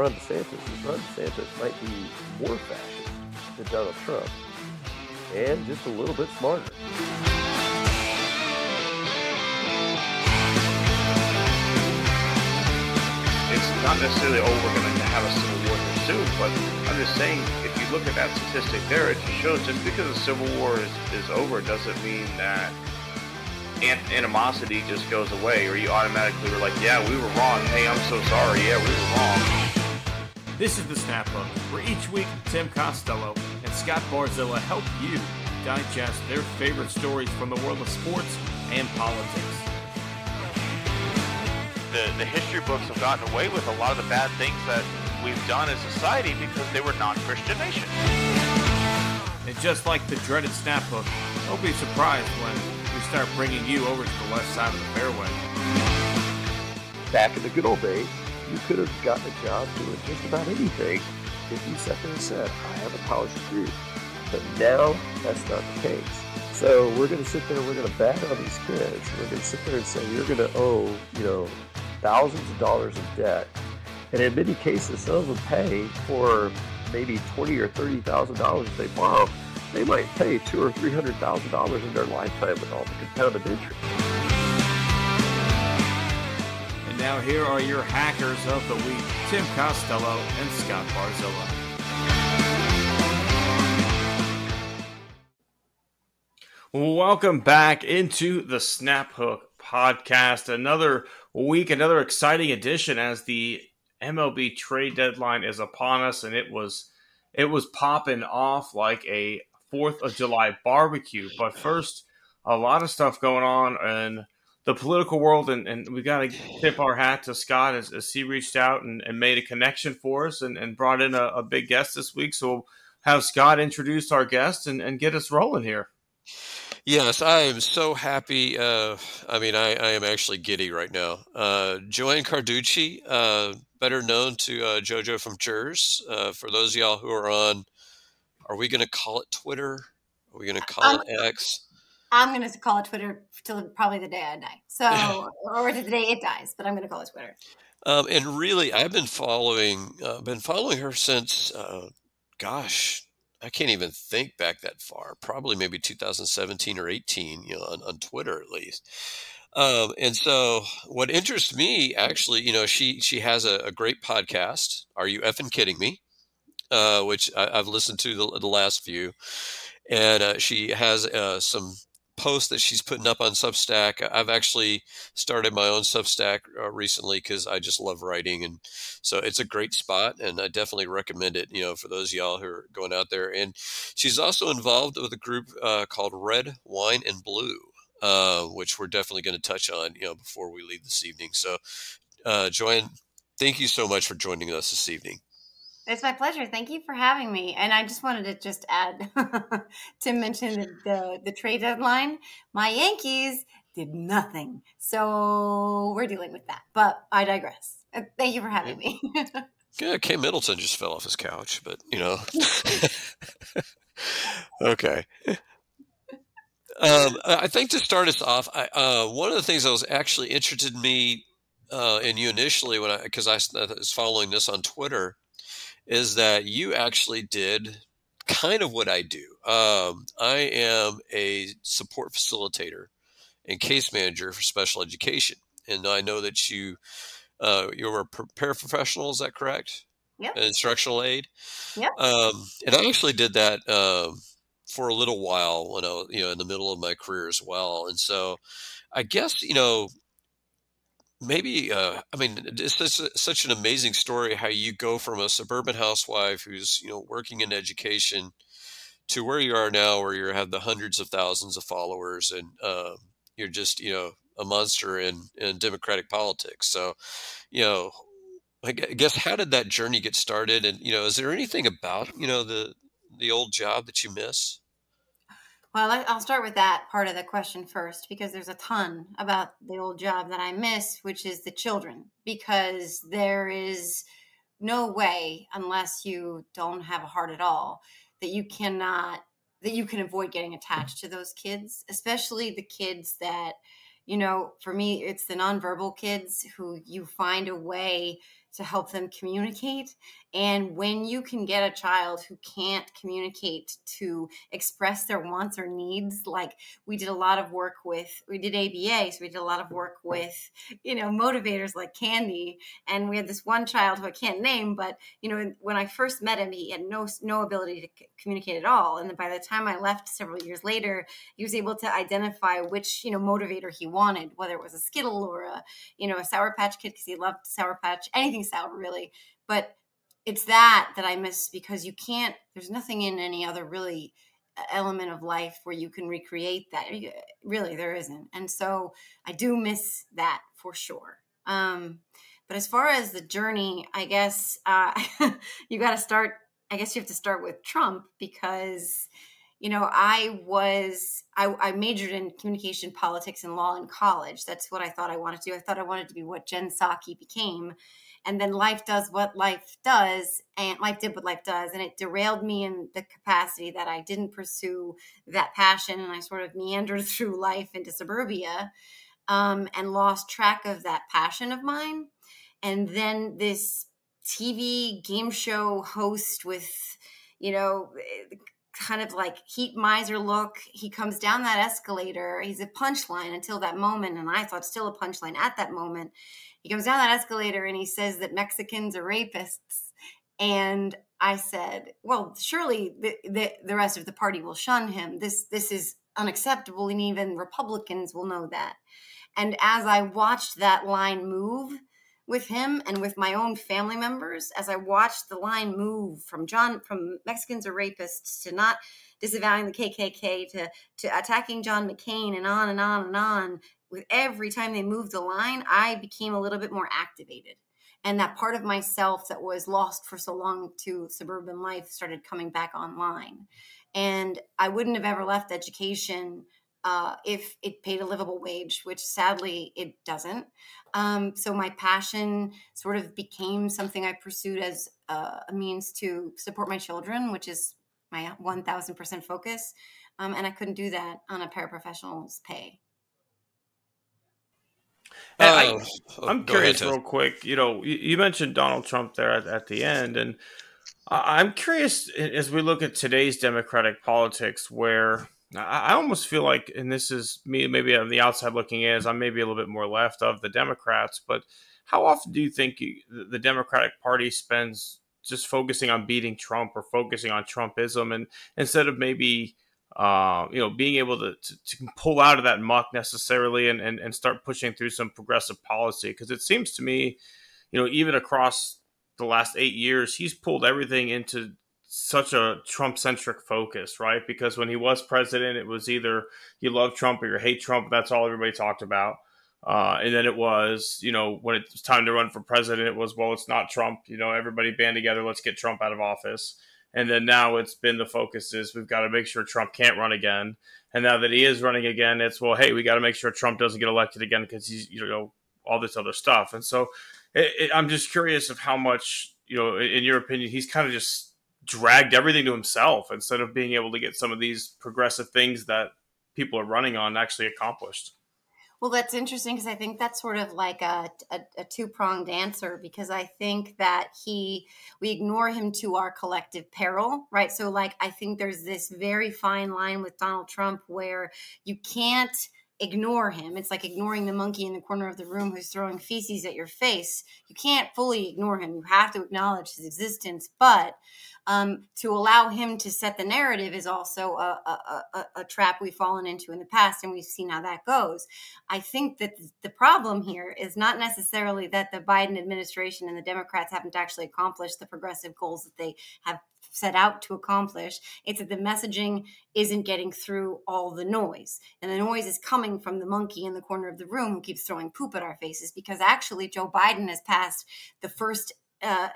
Ron DeSantis is Ron DeSantis might be more fascist than Donald Trump, and just a little bit smarter. It's not necessarily, oh, we're going to have a civil war soon, but I'm just saying, if you look at that statistic there, it just shows just because the civil war is, is over doesn't mean that animosity just goes away, or you automatically were like, yeah, we were wrong. Hey, I'm so sorry. Yeah, we were wrong. This is the Snap Hook, where each week Tim Costello and Scott Barzilla help you digest their favorite stories from the world of sports and politics. The, the history books have gotten away with a lot of the bad things that we've done as society because they were non-Christian nations. And just like the dreaded Snap Hook, don't be surprised when we start bringing you over to the left side of the fairway. Back in the good old days, you could have gotten a job doing just about anything if you sat there and said, I have a college degree. But now that's not the case. So we're going to sit there, we're going to bat on these kids. We're going to sit there and say, you're going to owe, you know, thousands of dollars in debt. And in many cases, some of them pay for maybe twenty or thirty thousand dollars they borrow. They might pay two or three hundred thousand dollars in their lifetime with all the compounded interest. And now here are your hackers of the week, Tim Costello and Scott Barzilla. Welcome back into the Snap Hook podcast. Another week, another exciting edition as the MLB trade deadline is upon us, and it was it was popping off like a Fourth of July barbecue. But first, a lot of stuff going on in the political world, and, and we got to tip our hat to Scott as, as he reached out and, and, made a connection for us and, and brought in a, a, big guest this week. So we'll have Scott introduce our guest and, and get us rolling here. Yes, I am so happy. Uh, I mean, I, I, am actually giddy right now. Uh, Joanne Carducci, uh, better known to uh, JoJo from Jerz. Uh, for those of y'all who are on, are we going to call it Twitter? Are we going to call um, it X? I'm going to call it Twitter till probably the day I die. So, or to the day it dies, but I'm going to call it Twitter. Um, and really, I've been following, uh, been following her since, gosh, I can't even think back that far. Probably maybe 2017 or 18, you know, on, on Twitter at least. Um, and so, what interests me actually, you know, she she has a, a great podcast. Are you effing kidding me? Uh, which I, have listened to the, the, last few, and uh, she has uh, some posts that she's putting up on Substack. I've actually started my own Substack uh, recently because I just love writing, and so it's a great spot, and I definitely recommend it. You know, for those y'all who are going out there, and she's also involved with a group uh, called Red Wine and Blue, uh, which we're definitely going to touch on. You know, before we leave this evening. So, uh, Joanne, thank you so much for joining us this evening. It's my pleasure. Thank you for having me. And I just wanted to just add to mention the the trade deadline. My Yankees did nothing, so we're dealing with that. But I digress. Uh, thank you for having me. yeah, Kate Middleton just fell off his couch, but you know. okay. Um, I think to start us off, I, uh, one of the things that was actually interested me uh, in you initially when I because I was following this on Twitter is that you actually did kind of what I do. Um, I am a support facilitator and case manager for special education, and I know that you uh, you're a paraprofessional. Is that correct? Yeah. An instructional aid. Yeah. Um, and I actually did that um, for a little while when I was, you know, in the middle of my career as well. And so, I guess you know, maybe uh, i mean it's such, such an amazing story how you go from a suburban housewife who's you know working in education to where you are now where you have the hundreds of thousands of followers and uh, you're just you know a monster in, in democratic politics. So you know i guess how did that journey get started? And you know is there anything about you know the the old job that you miss well, I'll start with that part of the question first because there's a ton about the old job that I miss, which is the children, because there is no way, unless you don't have a heart at all, that you cannot, that you can avoid getting attached to those kids, especially the kids that, you know, for me, it's the nonverbal kids who you find a way to help them communicate. And when you can get a child who can't communicate to express their wants or needs, like we did a lot of work with, we did ABA, so we did a lot of work with, you know, motivators like Candy. And we had this one child who I can't name, but, you know, when I first met him, he had no, no ability to communicate at all. And by the time I left several years later, he was able to identify which, you know, motivator he wanted, whether it was a Skittle or a, you know, a Sour Patch Kid, because he loved Sour Patch, anything sour really. But it's that that I miss because you can't, there's nothing in any other really element of life where you can recreate that. Really, there isn't. And so I do miss that for sure. Um, but as far as the journey, I guess uh, you got to start. I guess you have to start with Trump because, you know, I was I, I, majored in communication, politics, and law in college. That's what I thought I wanted to do. I thought I wanted to be what Jen Psaki became, and then life does what life does and life did what life does and it derailed me in the capacity that i didn't pursue that passion and i sort of meandered through life into suburbia um, and lost track of that passion of mine and then this tv game show host with you know kind of like heat miser look he comes down that escalator he's a punchline until that moment and i thought still a punchline at that moment he comes down that escalator and he says that Mexicans are rapists. And I said, well, surely the, the, the rest of the party will shun him. This, this is unacceptable. And even Republicans will know that. And as I watched that line move with him and with my own family members, as I watched the line move from John, from Mexicans are rapists to not disavowing the KKK to, to attacking John McCain and on and on and on, with every time they moved the line, I became a little bit more activated. And that part of myself that was lost for so long to suburban life started coming back online. And I wouldn't have ever left education uh, if it paid a livable wage, which sadly it doesn't. Um, so my passion sort of became something I pursued as uh, a means to support my children, which is my 1000% focus. Um, and I couldn't do that on a paraprofessional's pay. Oh, I, am curious, ahead, real quick. You know, you, you, mentioned Donald Trump there at, at the end, and I'm curious as we look at today's Democratic politics, where I almost feel like, and this is me, maybe on the outside looking in, as I'm maybe a little bit more left of the Democrats, but how often do you think you, the Democratic Party spends just focusing on beating Trump or focusing on Trumpism, and instead of maybe uh, you know, being able to, to, to, pull out of that muck necessarily and, and, and start pushing through some progressive policy. Because it seems to me, you know, even across the last eight years, he's pulled everything into such a Trump centric focus, right? Because when he was president, it was either you love Trump or you hate Trump. That's all everybody talked about. Uh, and then it was, you know, when it was time to run for president, it was, well, it's not Trump. You know, everybody band together. Let's get Trump out of office. And then now it's been the focus is we've got to make sure Trump can't run again. And now that he is running again, it's well, hey, we got to make sure Trump doesn't get elected again because he's you know all this other stuff. And so it, it, I'm just curious of how much you know, in your opinion, he's kind of just dragged everything to himself instead of being able to get some of these progressive things that people are running on actually accomplished. Well, that's interesting because I think that's sort of like a, a, a two pronged answer because I think that he, we ignore him to our collective peril, right? So, like, I think there's this very fine line with Donald Trump where you can't ignore him. It's like ignoring the monkey in the corner of the room who's throwing feces at your face. You can't fully ignore him. You have to acknowledge his existence, but um, to allow him to set the narrative is also a, a, a, a, trap we've fallen into in the past, and we've seen how that goes. I think that the problem here is not necessarily that the Biden administration and the Democrats haven't actually accomplished the progressive goals that they have set out to accomplish. It's that the messaging isn't getting through all the noise. And the noise is coming from the monkey in the corner of the room who keeps throwing poop at our faces because actually Joe Biden has passed the first uh,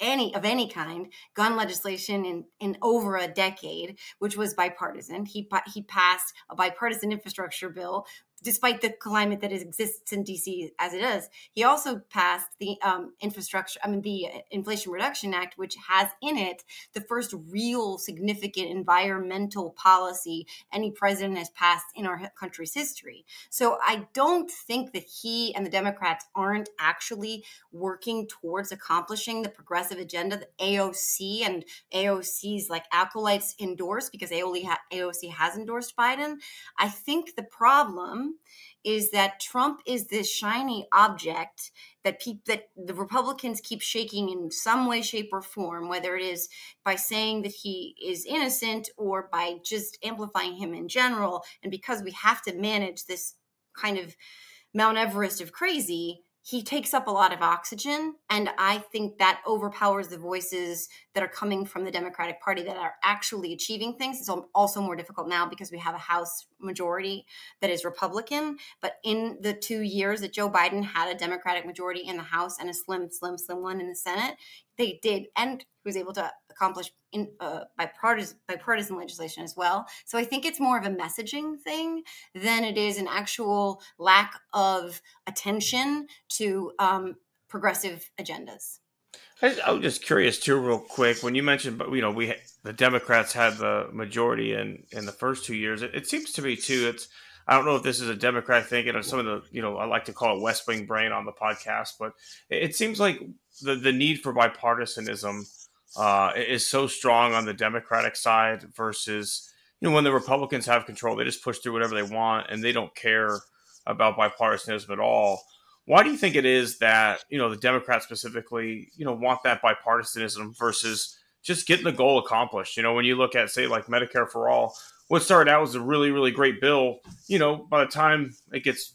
any of any kind gun legislation in in over a decade which was bipartisan. He he passed a bipartisan infrastructure bill despite the climate that exists in DC as it is, he also passed the um, infrastructure, I mean, the Inflation Reduction Act, which has in it the first real significant environmental policy any president has passed in our country's history. So I don't think that he and the Democrats aren't actually working towards accomplishing the progressive agenda that AOC and AOC's like acolytes endorse because AOC has endorsed Biden. I think the problem is that Trump is this shiny object that pe- that the Republicans keep shaking in some way, shape, or form, whether it is by saying that he is innocent or by just amplifying him in general. And because we have to manage this kind of Mount Everest of crazy, he takes up a lot of oxygen and i think that overpowers the voices that are coming from the democratic party that are actually achieving things. It's also more difficult now because we have a house majority that is republican but in the two years that joe biden had a democratic majority in the house and a slim slim slim one in the senate they did and who was able to accomplish in uh, bipartisan bipartisan legislation as well. So I think it's more of a messaging thing than it is an actual lack of attention to um, progressive agendas. I, I was just curious too, real quick. When you mentioned, you know, we the Democrats had the majority in in the first two years. It, it seems to me too. It's I don't know if this is a Democrat thinking or some of the, you know, I like to call it West Wing brain on the podcast, but it seems like the, the need for bipartisanism uh, is so strong on the Democratic side versus, you know, when the Republicans have control, they just push through whatever they want and they don't care about bipartisanism at all. Why do you think it is that, you know, the Democrats specifically, you know, want that bipartisanism versus just getting the goal accomplished? You know, when you look at, say, like Medicare for All, what started out was a really, really great bill. You know, by the time it gets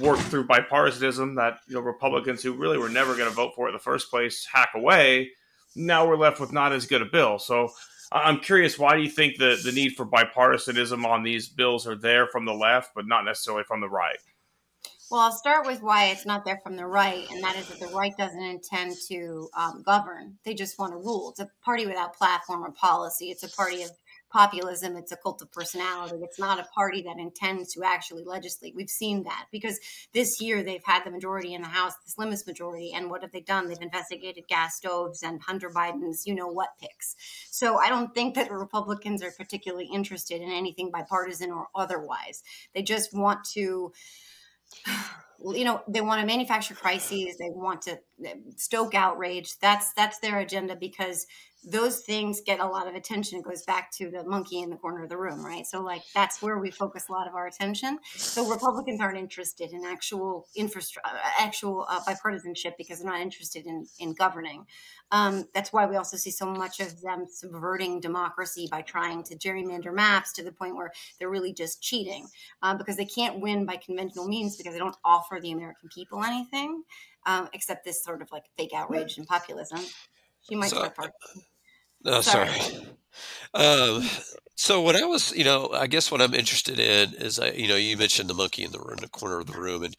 worked through bipartisanism, that you know Republicans who really were never going to vote for it in the first place hack away. Now we're left with not as good a bill. So I'm curious, why do you think the the need for bipartisanism on these bills are there from the left, but not necessarily from the right? Well, I'll start with why it's not there from the right, and that is that the right doesn't intend to um, govern. They just want to rule. It's a party without platform or policy. It's a party of populism, it's a cult of personality. It's not a party that intends to actually legislate. We've seen that because this year they've had the majority in the House, the slimmest majority. And what have they done? They've investigated gas stoves and Hunter Biden's you know what picks. So I don't think that the Republicans are particularly interested in anything bipartisan or otherwise. They just want to you know they want to manufacture crises they want to stoke outrage that's that's their agenda because those things get a lot of attention. It goes back to the monkey in the corner of the room, right? So, like, that's where we focus a lot of our attention. So, Republicans aren't interested in actual infrastructure, uh, actual uh, bipartisanship because they're not interested in in governing. Um, that's why we also see so much of them subverting democracy by trying to gerrymander maps to the point where they're really just cheating uh, because they can't win by conventional means because they don't offer the American people anything um, except this sort of like fake outrage and populism. She might so, No, sorry. sorry. Um, so what I was, you know, I guess what I'm interested in is, I, you know, you mentioned the monkey in the room, the corner of the room, and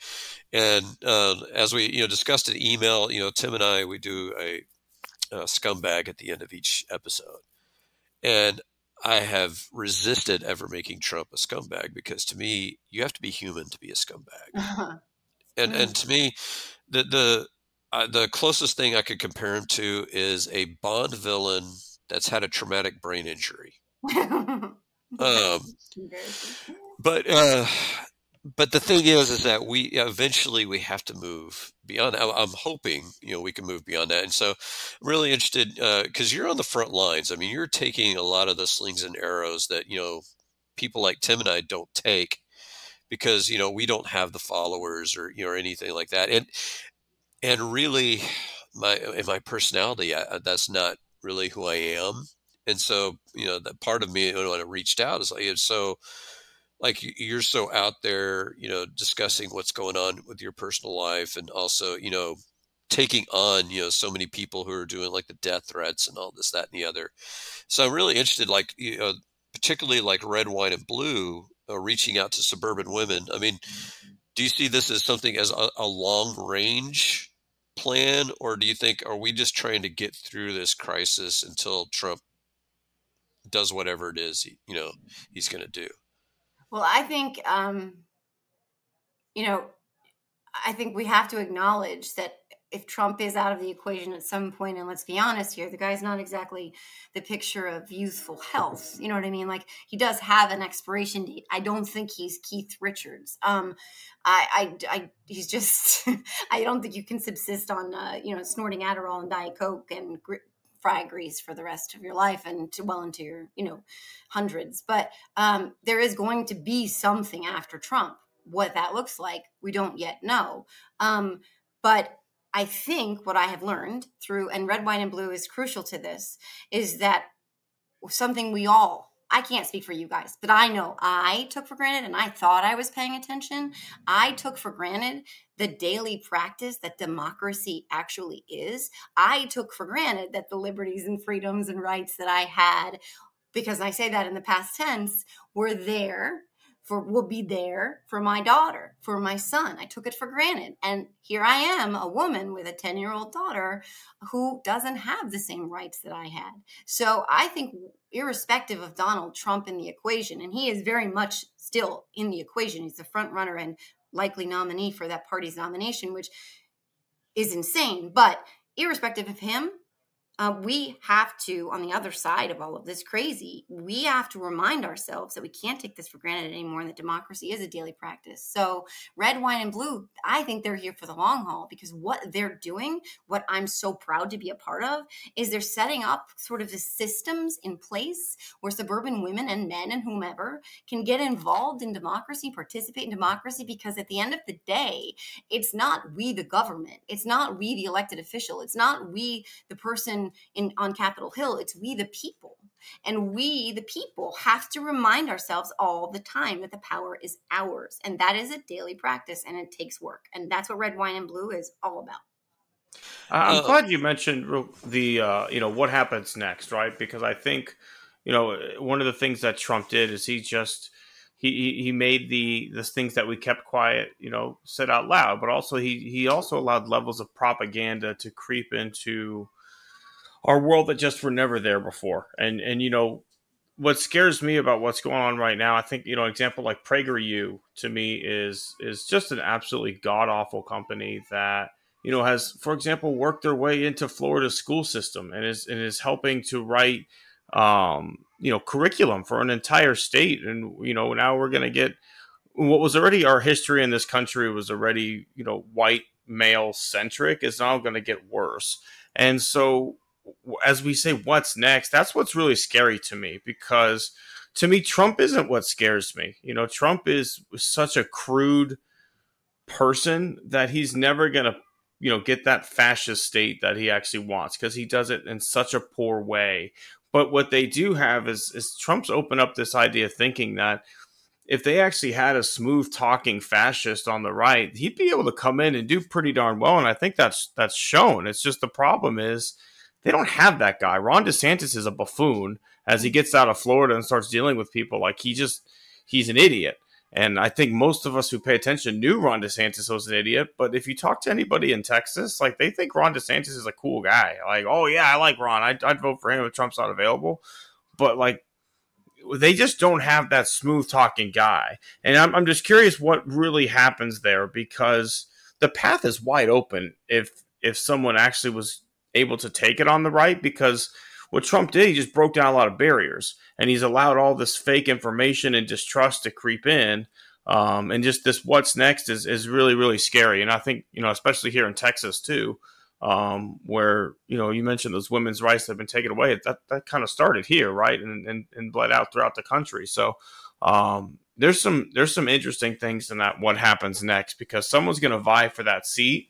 and uh, as we, you know, discussed in email, you know, Tim and I, we do a, a scumbag at the end of each episode, and I have resisted ever making Trump a scumbag because to me, you have to be human to be a scumbag, uh-huh. and and to me, the the uh, the closest thing I could compare him to is a Bond villain that's had a traumatic brain injury. um, but uh, but the thing is, is that we eventually we have to move beyond. I, I'm hoping you know we can move beyond that, and so I'm really interested because uh, you're on the front lines. I mean, you're taking a lot of the slings and arrows that you know people like Tim and I don't take because you know we don't have the followers or you know or anything like that, and and really my in my personality I, that's not really who I am. And so, you know, that part of me when I reached out is like, so like you're so out there, you know, discussing what's going on with your personal life and also, you know, taking on, you know, so many people who are doing like the death threats and all this, that, and the other. So I'm really interested, like, you know, particularly like red, white, and blue, uh, reaching out to suburban women. I mean, do you see this as something as a, a long range plan, or do you think are we just trying to get through this crisis until Trump does whatever it is he, you know he's going to do? Well, I think um, you know, I think we have to acknowledge that if Trump is out of the equation at some point, and let's be honest here, the guy's not exactly the picture of youthful health. You know what I mean? Like he does have an expiration date. I don't think he's Keith Richards. Um, I, I, I he's just. I don't think you can subsist on, uh, you know, snorting Adderall and Diet Coke and gr- fry grease for the rest of your life and to well into your, you know, hundreds. But um, there is going to be something after Trump. What that looks like, we don't yet know. Um, but I think what I have learned through, and red, wine, and blue is crucial to this, is that something we all, I can't speak for you guys, but I know I took for granted and I thought I was paying attention. I took for granted the daily practice that democracy actually is. I took for granted that the liberties and freedoms and rights that I had, because I say that in the past tense, were there for will be there for my daughter, for my son. I took it for granted. And here I am, a woman with a 10 year old daughter who doesn't have the same rights that I had. So I think, irrespective of Donald Trump in the equation, and he is very much still in the equation, he's the front runner and likely nominee for that party's nomination, which is insane. But irrespective of him, uh, we have to, on the other side of all of this crazy, we have to remind ourselves that we can't take this for granted anymore and that democracy is a daily practice. So, red, wine, and blue, I think they're here for the long haul because what they're doing, what I'm so proud to be a part of, is they're setting up sort of the systems in place where suburban women and men and whomever can get involved in democracy, participate in democracy, because at the end of the day, it's not we, the government, it's not we, the elected official, it's not we, the person in on Capitol Hill. It's we the people. And we, the people, have to remind ourselves all the time that the power is ours. And that is a daily practice and it takes work. And that's what red, wine and blue is all about. I'm uh, glad you mentioned the uh, you know what happens next, right? Because I think you know one of the things that Trump did is he just he he made the the things that we kept quiet, you know, said out loud, but also he he also allowed levels of propaganda to creep into our world that just were never there before. And and you know what scares me about what's going on right now, I think you know, example like PragerU to me is is just an absolutely god awful company that you know has, for example, worked their way into Florida's school system and is and is helping to write um, you know curriculum for an entire state. And you know now we're going to get what was already our history in this country was already you know white male centric is now going to get worse. And so as we say, what's next? That's what's really scary to me because to me, Trump isn't what scares me. You know, Trump is such a crude person that he's never going to, you know, get that fascist state that he actually wants because he does it in such a poor way. But what they do have is, is Trump's opened up this idea of thinking that if they actually had a smooth talking fascist on the right, he'd be able to come in and do pretty darn well. And I think that's that's shown. It's just the problem is they don't have that guy. Ron DeSantis is a buffoon as he gets out of Florida and starts dealing with people. Like he just he's an idiot. And I think most of us who pay attention knew Ron DeSantis was an idiot. But if you talk to anybody in Texas, like they think Ron DeSantis is a cool guy. Like, oh yeah, I like Ron. I'd, I'd vote for him if Trump's not available. But like, they just don't have that smooth talking guy. And I'm, I'm just curious what really happens there because the path is wide open if if someone actually was able to take it on the right because what Trump did, he just broke down a lot of barriers and he's allowed all this fake information and distrust to creep in. Um, and just this what's next is, is really, really scary. And I think, you know, especially here in Texas too, um, where, you know, you mentioned those women's rights have been taken away. That, that kind of started here, right. And, and, and bled out throughout the country. So, um, there's some, there's some interesting things in that what happens next because someone's going to vie for that seat.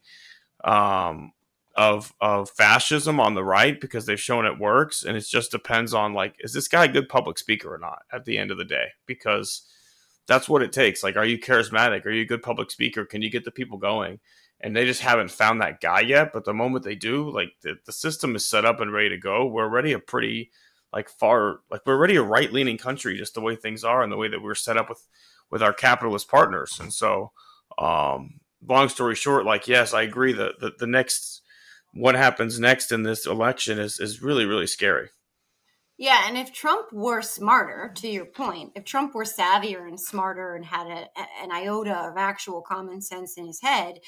Um, of of fascism on the right because they've shown it works and it just depends on like is this guy a good public speaker or not at the end of the day? Because that's what it takes. Like are you charismatic? Are you a good public speaker? Can you get the people going? And they just haven't found that guy yet but the moment they do like the, the system is set up and ready to go. We're already a pretty like far like we're already a right leaning country just the way things are and the way that we're set up with with our capitalist partners. And so um long story short like yes i agree that the, the next what happens next in this election is is really really scary. Yeah, and if Trump were smarter, to your point, if Trump were savvier and smarter and had a, an iota of actual common sense in his head,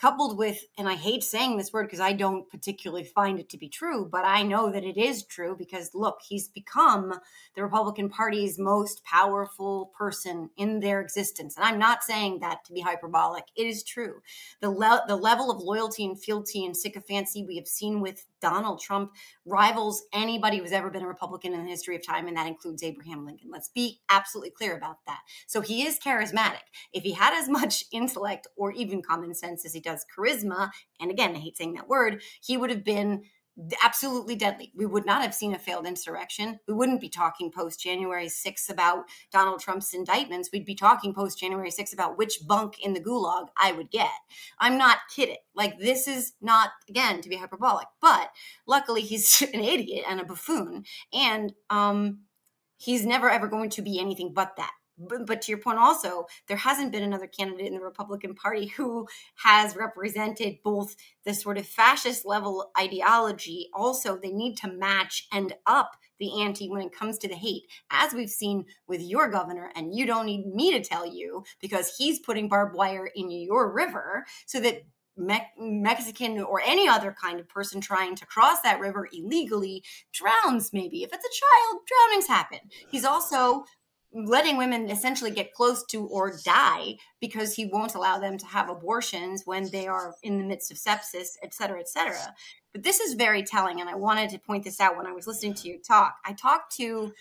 coupled with, and I hate saying this word because I don't particularly find it to be true, but I know that it is true because look, he's become the Republican Party's most powerful person in their existence. And I'm not saying that to be hyperbolic. It is true. The, le- the level of loyalty and fealty and sycophancy we have seen with Donald Trump rivals anybody who's ever been a Republican in the history of time, and that includes Abraham Lincoln. Let's be absolutely clear about that. So he is charismatic. If he had as much intellect or even common sense as he does charisma, and again, I hate saying that word, he would have been absolutely deadly. We would not have seen a failed insurrection. We wouldn't be talking post January 6th about Donald Trump's indictments. We'd be talking post January 6th about which bunk in the gulag I would get. I'm not kidding. Like, this is not, again, to be hyperbolic, but luckily he's an idiot and a buffoon. And, um, he's never ever going to be anything but that but, but to your point also there hasn't been another candidate in the republican party who has represented both the sort of fascist level ideology also they need to match and up the ante when it comes to the hate as we've seen with your governor and you don't need me to tell you because he's putting barbed wire in your river so that Me- Mexican or any other kind of person trying to cross that river illegally drowns, maybe. If it's a child, drownings happen. He's also letting women essentially get close to or die because he won't allow them to have abortions when they are in the midst of sepsis, et cetera, et cetera. But this is very telling, and I wanted to point this out when I was listening to you talk. I talked to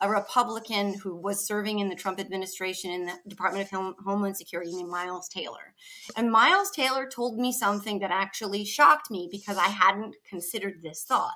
a Republican who was serving in the Trump administration in the Department of Homeland Security named Miles Taylor. And Miles Taylor told me something that actually shocked me because I hadn't considered this thought.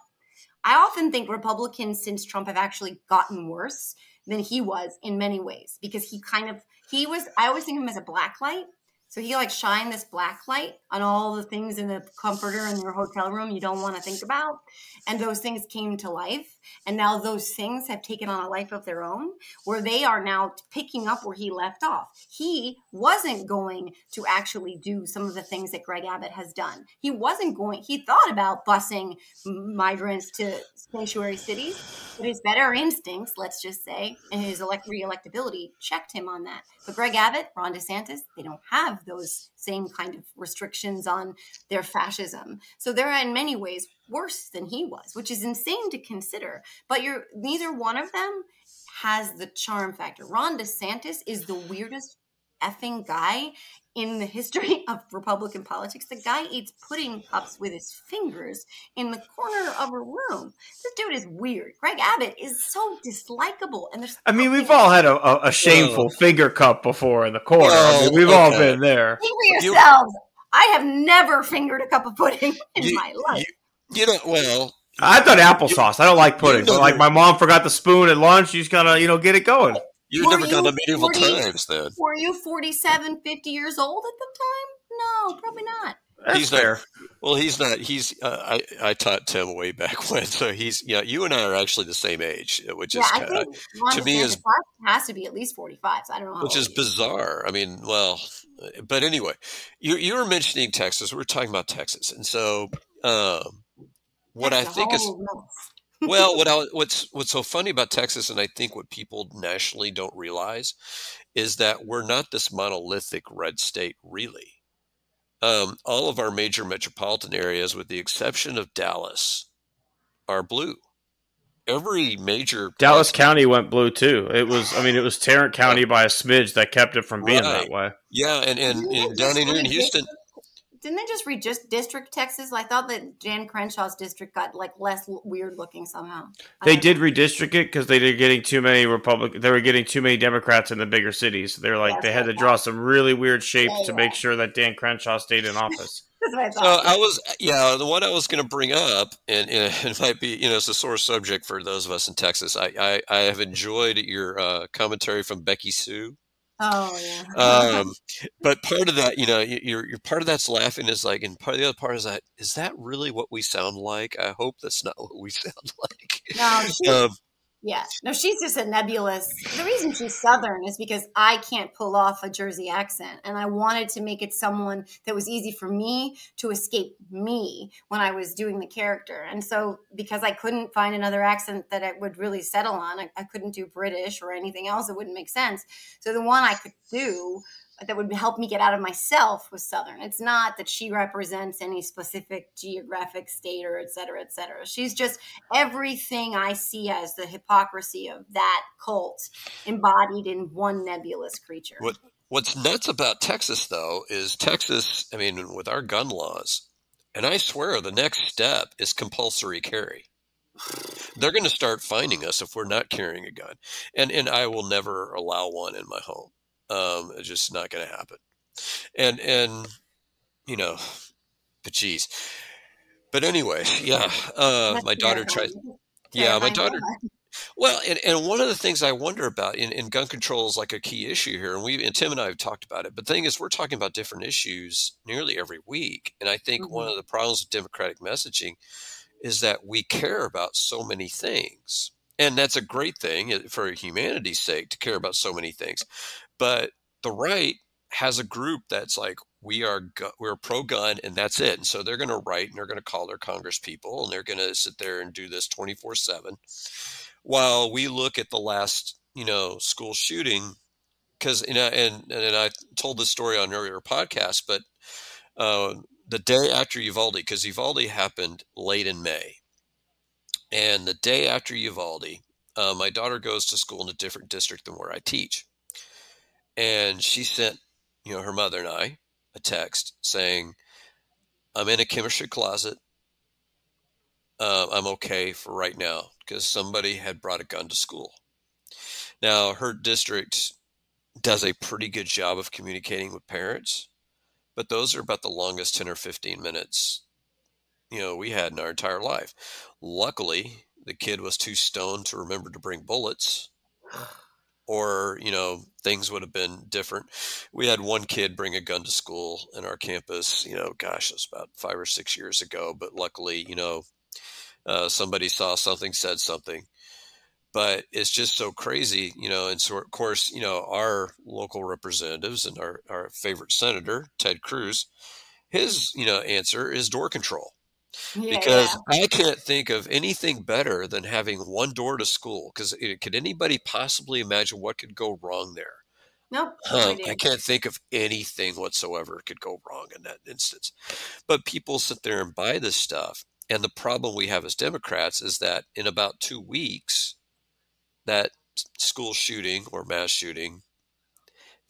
I often think Republicans since Trump have actually gotten worse than he was in many ways because he kind of he was I always think of him as a black light so he like shined this black light on all the things in the comforter in your hotel room you don't want to think about. And those things came to life. And now those things have taken on a life of their own where they are now picking up where he left off. He wasn't going to actually do some of the things that Greg Abbott has done. He wasn't going, he thought about busing migrants to sanctuary cities, but his better instincts, let's just say, and his elect reelectability checked him on that. But Greg Abbott, Ron DeSantis, they don't have have those same kind of restrictions on their fascism. So they're in many ways worse than he was, which is insane to consider. But you're neither one of them has the charm factor. Ron DeSantis is the weirdest effing guy in the history of Republican politics. The guy eats pudding cups with his fingers in the corner of a room. This dude is weird. Greg Abbott is so dislikable, and there's. I mean, we've all had a, a, a shameful finger cup before in the corner. I mean, we've okay. all been there. Think for yourselves. I have never fingered a cup of pudding in you, my life. You, you know, well, I've done applesauce. I don't like pudding. You know, like my mom forgot the spoon at lunch. You just gotta, you know, get it going. You've were never you gone to medieval 40, times then. Were you 47, 50 years old at the time? No, probably not. That's he's fair. Not, well, he's not. He's. Uh, I I taught Tim way back when, so he's. Yeah, you and I are actually the same age, which yeah, is I think to me is has to be at least forty five. So I don't know. which is bizarre. I mean, well, but anyway, you you were mentioning Texas. We are talking about Texas, and so um, what That's I think is mess well, what I, what's what's so funny about Texas, and I think what people nationally don't realize, is that we're not this monolithic red state. Really, um, all of our major metropolitan areas, with the exception of Dallas, are blue. Every major Dallas County went blue too. It was, I mean, it was Tarrant County by a smidge that kept it from being right. that way. Yeah, and and, and down here in Houston, didn't they just redistrict district Texas? I thought that Dan Crenshaw's district got like less weird looking somehow. They did know. redistrict it because they were getting too many Republic. They were getting too many Democrats in the bigger cities. They're like they had to draw some really weird shapes yeah, to yeah. make sure that Dan Crenshaw stayed in office. I so I was, yeah, the one I was going to bring up, and, and, it might be, you know, it's a sore subject for those of us in Texas. I, I, I have enjoyed your uh, commentary from Becky Sue Oh yeah. um, but part of that, you know, you're, you're part of that's laughing is like, and part of the other part is that is that really what we sound like? I hope that's not what we sound like. No, she, um, Yeah. No, she's just a nebulous. The reason she's Southern is because I can't pull off a Jersey accent. And I wanted to make it someone that was easy for me to escape me when I was doing the character. And so, because I couldn't find another accent that I would really settle on, I, I couldn't do British or anything else. It wouldn't make sense. So, the one I could do that would help me get out of myself was Southern. It's not that she represents any specific geographic state or et cetera, et cetera. She's just everything I see as the hypocrisy of that cult embodied in one nebulous creature. What What's nuts about Texas, though, is Texas, I mean, with our gun laws, and I swear the next step is compulsory carry. They're going to start finding us if we're not carrying a gun. And, and I will never allow one in my home. Um, it's just not going to happen. And and you know, but geez. But anyway, yeah. Uh, my daughter tried. Yeah, my daughter. Well, and, and one of the things I wonder about in, in gun control is like a key issue here, and we and Tim and I have talked about it. But the thing is, we're talking about different issues nearly every week, and I think mm-hmm. one of the problems with democratic messaging is that we care about so many things, and that's a great thing uh, for humanity's sake to care about so many things. But the right has a group that's like, we are gu- we're pro gun and that's it. And so they're going to write and they're going to call their Congress people and they're going to sit there and do this 24 seven while we look at the last, you know, school shooting. Cause, you know, and, and I told this story on earlier podcast, but uh, the day after Uvalde, because Uvalde happened late in May. And the day after Uvalde, uh, my daughter goes to school in a different district than where I teach and she sent you know her mother and I a text saying, "I'm in a chemistry closet. Uh, I'm okay for right now because somebody had brought a gun to school." Now her district does a pretty good job of communicating with parents, but those are about the longest 10 or 15 minutes you know we had in our entire life. Luckily, the kid was too stoned to remember to bring bullets or you know things would have been different. We had one kid bring a gun to school in our campus you know gosh it was about five or six years ago but luckily you know uh, somebody saw something said something. But it's just so crazy you know and so of course you know our local representatives and our, our favorite senator ted cruz his you know answer is door control yeah, because yeah. I can't think of anything better than having one door to school. Because could anybody possibly imagine what could go wrong there? Nope. Um, I can't think of anything whatsoever could go wrong in that instance. But people sit there and buy this stuff. And the problem we have as Democrats is that in about two weeks, that school shooting or mass shooting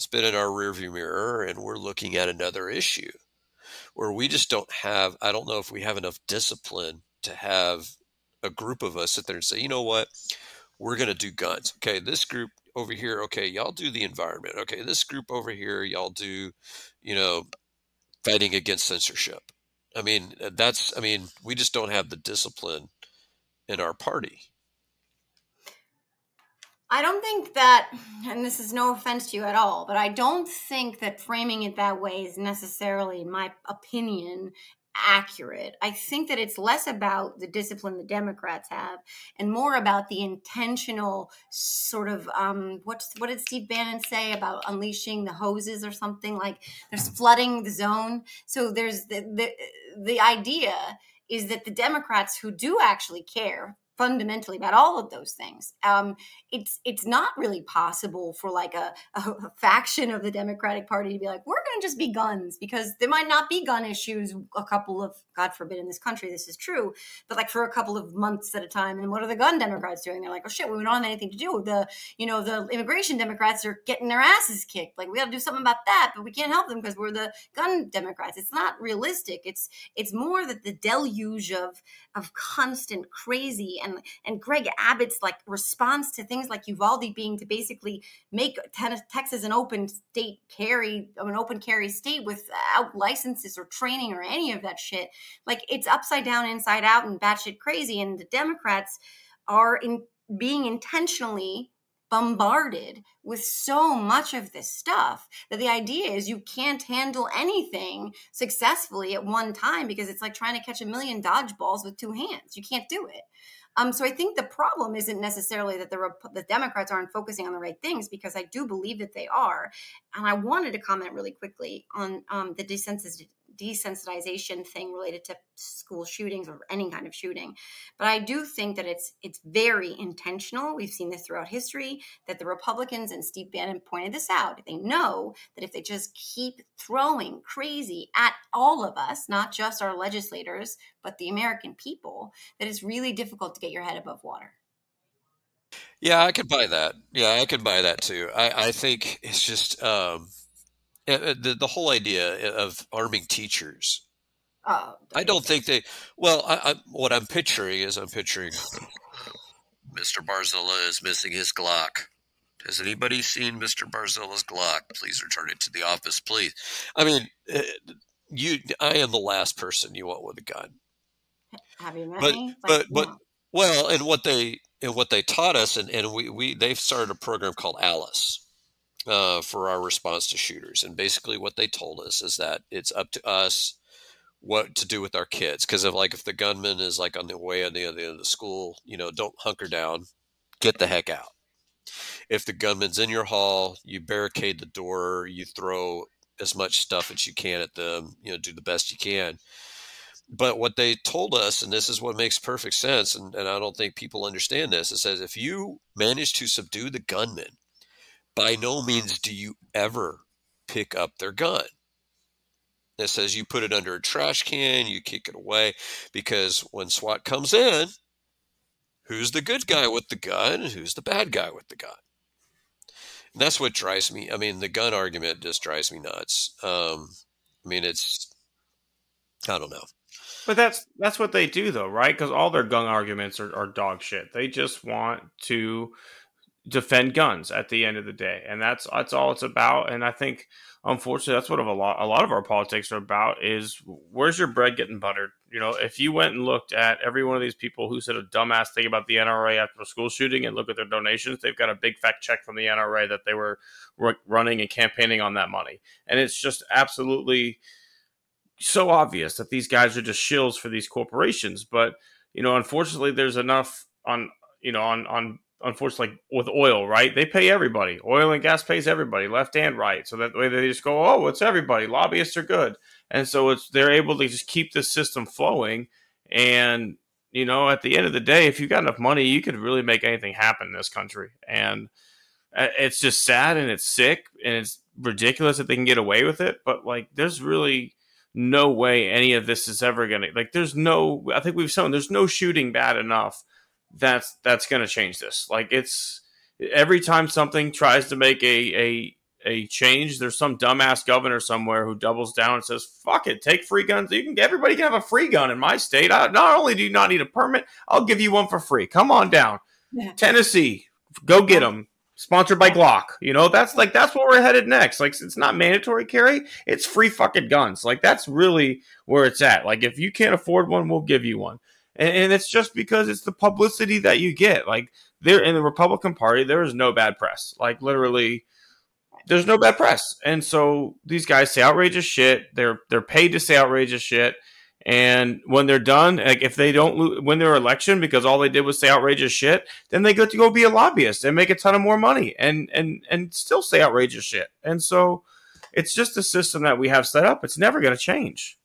has been in our rearview mirror, and we're looking at another issue where we just don't have, I don't know if we have enough discipline to have a group of us sit there and say, you know what, we're going to do guns. Okay, this group over here, okay, y'all do the environment. Okay, this group over here, y'all do, you know, fighting against censorship. I mean, that's, I mean, we just don't have the discipline in our party. I don't think that, and this is no offense to you at all, but I don't think that framing it that way is necessarily, in my opinion, accurate. I think that it's less about the discipline the Democrats have and more about the intentional sort of um what's what did Steve Bannon say about unleashing the hoses or something like there's flooding the zone. So there's the the, the idea is that the Democrats who do actually care fundamentally about all of those things. Um, it's it's not really possible for like a, a, faction of the Democratic Party to be like, we're going to just be guns because there might not be gun issues a couple of, God forbid, in this country this is true, but like for a couple of months at a time. And what are the gun Democrats doing? They're like, oh shit, we don't have anything to do. The you know the immigration Democrats are getting their asses kicked. Like we got to do something about that, but we can't help them because we're the gun Democrats. It's not realistic. It's it's more that the deluge of of constant crazy and and Greg Abbott's like response to things like Uvalde being to basically make Texas an open state carry an open carry state without licenses or training or any of that shit. Like it's upside down, inside out, and batshit crazy. And the Democrats are in being intentionally bombarded with so much of this stuff that the idea is you can't handle anything successfully at one time because it's like trying to catch a million dodgeballs with two hands. You can't do it. Um, so I think the problem isn't necessarily that the Rep- the Democrats aren't focusing on the right things because I do believe that they are. And I wanted to comment really quickly on um, the desensitization desensitization thing related to school shootings or any kind of shooting but i do think that it's it's very intentional we've seen this throughout history that the republicans and steve bannon pointed this out they know that if they just keep throwing crazy at all of us not just our legislators but the american people that it's really difficult to get your head above water Yeah, I could buy that. Yeah, I could buy that too. I, I think it's just um, the the whole idea of arming teachers. oh I don't think they. Well, I, I, what I'm picturing is I'm picturing Mr. Barzilla is missing his Glock. Has anybody seen Mr. Barzilla's Glock? Please return it to the office, please. I mean, uh, you. I am the last person you want with a gun. have you met But me but but no. well, and what they and what they taught us, and and we we they've started a program called Alice. Uh, for our response to shooters, and basically what they told us is that it's up to us what to do with our kids because if like if the gunman is like on the way on the other end of the school you know don't hunker down get the heck out. If the gunman's in your hall you barricade the door you throw as much stuff as you can at them you know do the best you can. But what they told us and this is what makes perfect sense and, and i don't think people understand this it says if you manage to subdue the gunman by no means do you ever pick up their gun it says you put it under a trash can, you kick it away, because when SWAT comes in, who's the good guy with the gun and who's the bad guy with the gun? And that's what drives me. I mean, the gun argument just drives me nuts. Um, I mean, it's, I don't know. But that's that's what they do though, right? Because all their gun arguments are, are dog shit. They just want to defend guns at the end of the day, and that's that's all it's about. And I think, unfortunately, that's what a lot a lot of our politics are about. Is where's your bread getting buttered? You know, if you went and looked at every one of these people who said a dumbass thing about the NRA after a school shooting, and look at their donations, they've got a big fact check from the NRA that they were running and campaigning on that money, and it's just absolutely so obvious that these guys are just shills for these corporations. But you know, unfortunately, there's enough on you know on on unfortunately with oil, right? They pay everybody. Oil and gas pays everybody, left and right. So that way they just go, oh, it's everybody. Lobbyists are good, and so it's they're able to just keep the system flowing. And you know, at the end of the day, if you got enough money, you could really make anything happen in this country. And uh, it's just sad and it's sick and it's ridiculous that they can get away with it. But like, there's really no way any of this is ever gonna like. There's no. I think we've shown there's no shooting bad enough that's that's going to change this. Like it's every time something tries to make a a a change, there's some dumbass governor somewhere who doubles down and says, "Fuck it, take free guns. You can everybody can have a free gun in my state. I, not only do you not need a permit, I'll give you one for free. Come on down, Yeah. Tennessee, go get them." Sponsored by Glock. You know, that's like that's where we're headed next. Like it's not mandatory carry, it's free fucking guns. Like that's really where it's at. Like if you can't afford one, we'll give you one and, and it's just because it's the publicity that you get. Like there in the Republican Party, there is no bad press. Like literally, there's no bad press, and so these guys say outrageous shit. They're they're paid to say outrageous shit, and when they're done, like if they don't lo- win their election because all they did was say outrageous shit, then they get to go be a lobbyist and make a ton of more money and and and still say outrageous shit. And so it's just a system that we have set up. It's never going to change.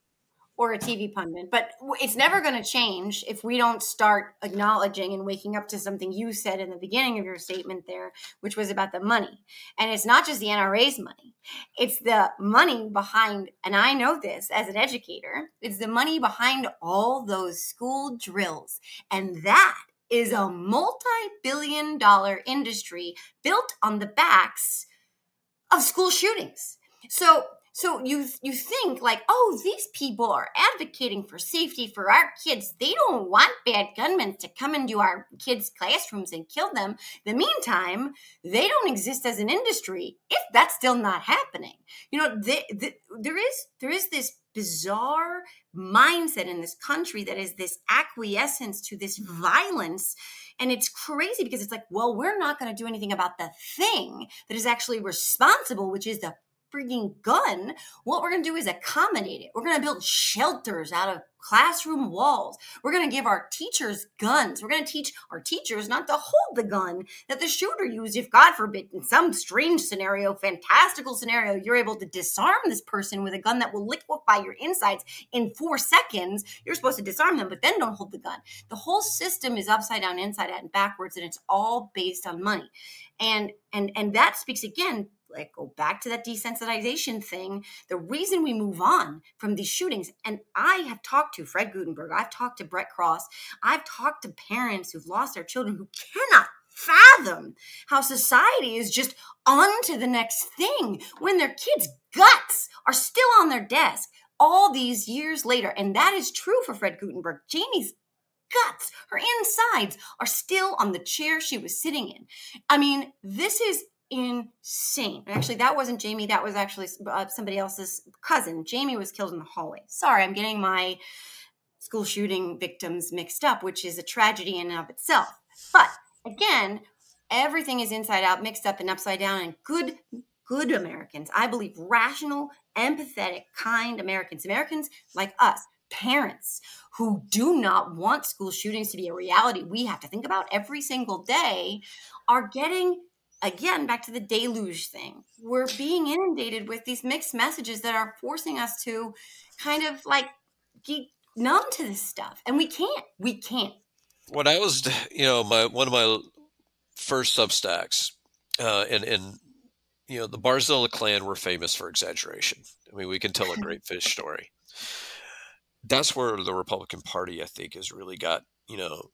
Or a TV pundit. But it's never going to change if we don't start acknowledging and waking up to something you said in the beginning of your statement there, which was about the money. And it's not just the NRA's money, it's the money behind, and I know this as an educator, it's the money behind all those school drills. And that is a multi billion dollar industry built on the backs of school shootings. So so you you think like, oh, these people are advocating for safety for our kids. They don't want bad gunmen to come into our kids' classrooms and kill them. The meantime, they don't exist as an industry if that's still not happening. You know, there is there is this bizarre mindset in this country that is this acquiescence to this violence and it's crazy because it's like well we're not going to do anything about the thing that is actually responsible which is the freaking gun, what we're going to do is accommodate it. We're going to build shelters out of classroom walls. We're going to give our teachers guns. We're going to teach our teachers not to hold the gun that the shooter used. If God forbid, in some strange scenario, fantastical scenario, you're able to disarm this person with a gun that will liquefy your insides in four seconds, you're supposed to disarm them, but then don't hold the gun. The whole system is upside down, inside out, and backwards, and it's all based on money. And and and that speaks again like go back to that desensitization thing the reason we move on from these shootings and i have talked to fred guttenberg i've talked to brett cross i've talked to parents who've lost their children who cannot fathom how society is just on to the next thing when their kids guts are still on their desk all these years later and that is true for fred guttenberg jaime's guts, her insides are still on the chair she was sitting in. I mean, this is insane. Actually, that wasn't Jaime. That was actually uh, somebody else's cousin. Jaime was killed in the hallway. Sorry, I'm getting my school shooting victims mixed up, which is a tragedy in and of itself. But again, everything is inside out, mixed up, and upside down. And good, good Americans, I believe, rational, empathetic, kind Americans, Americans like us, parents who do not want school shootings to be a reality we have to think about every single day are getting again back to the deluge thing. We're being inundated with these mixed messages that are forcing us to kind of like get numb to this stuff and we can't we can't. When i was you know my one of my first substacks uh and and you know the barzilla clan were famous for exaggeration. I mean we can tell a great fish story. That's where the republican party i think has really got you know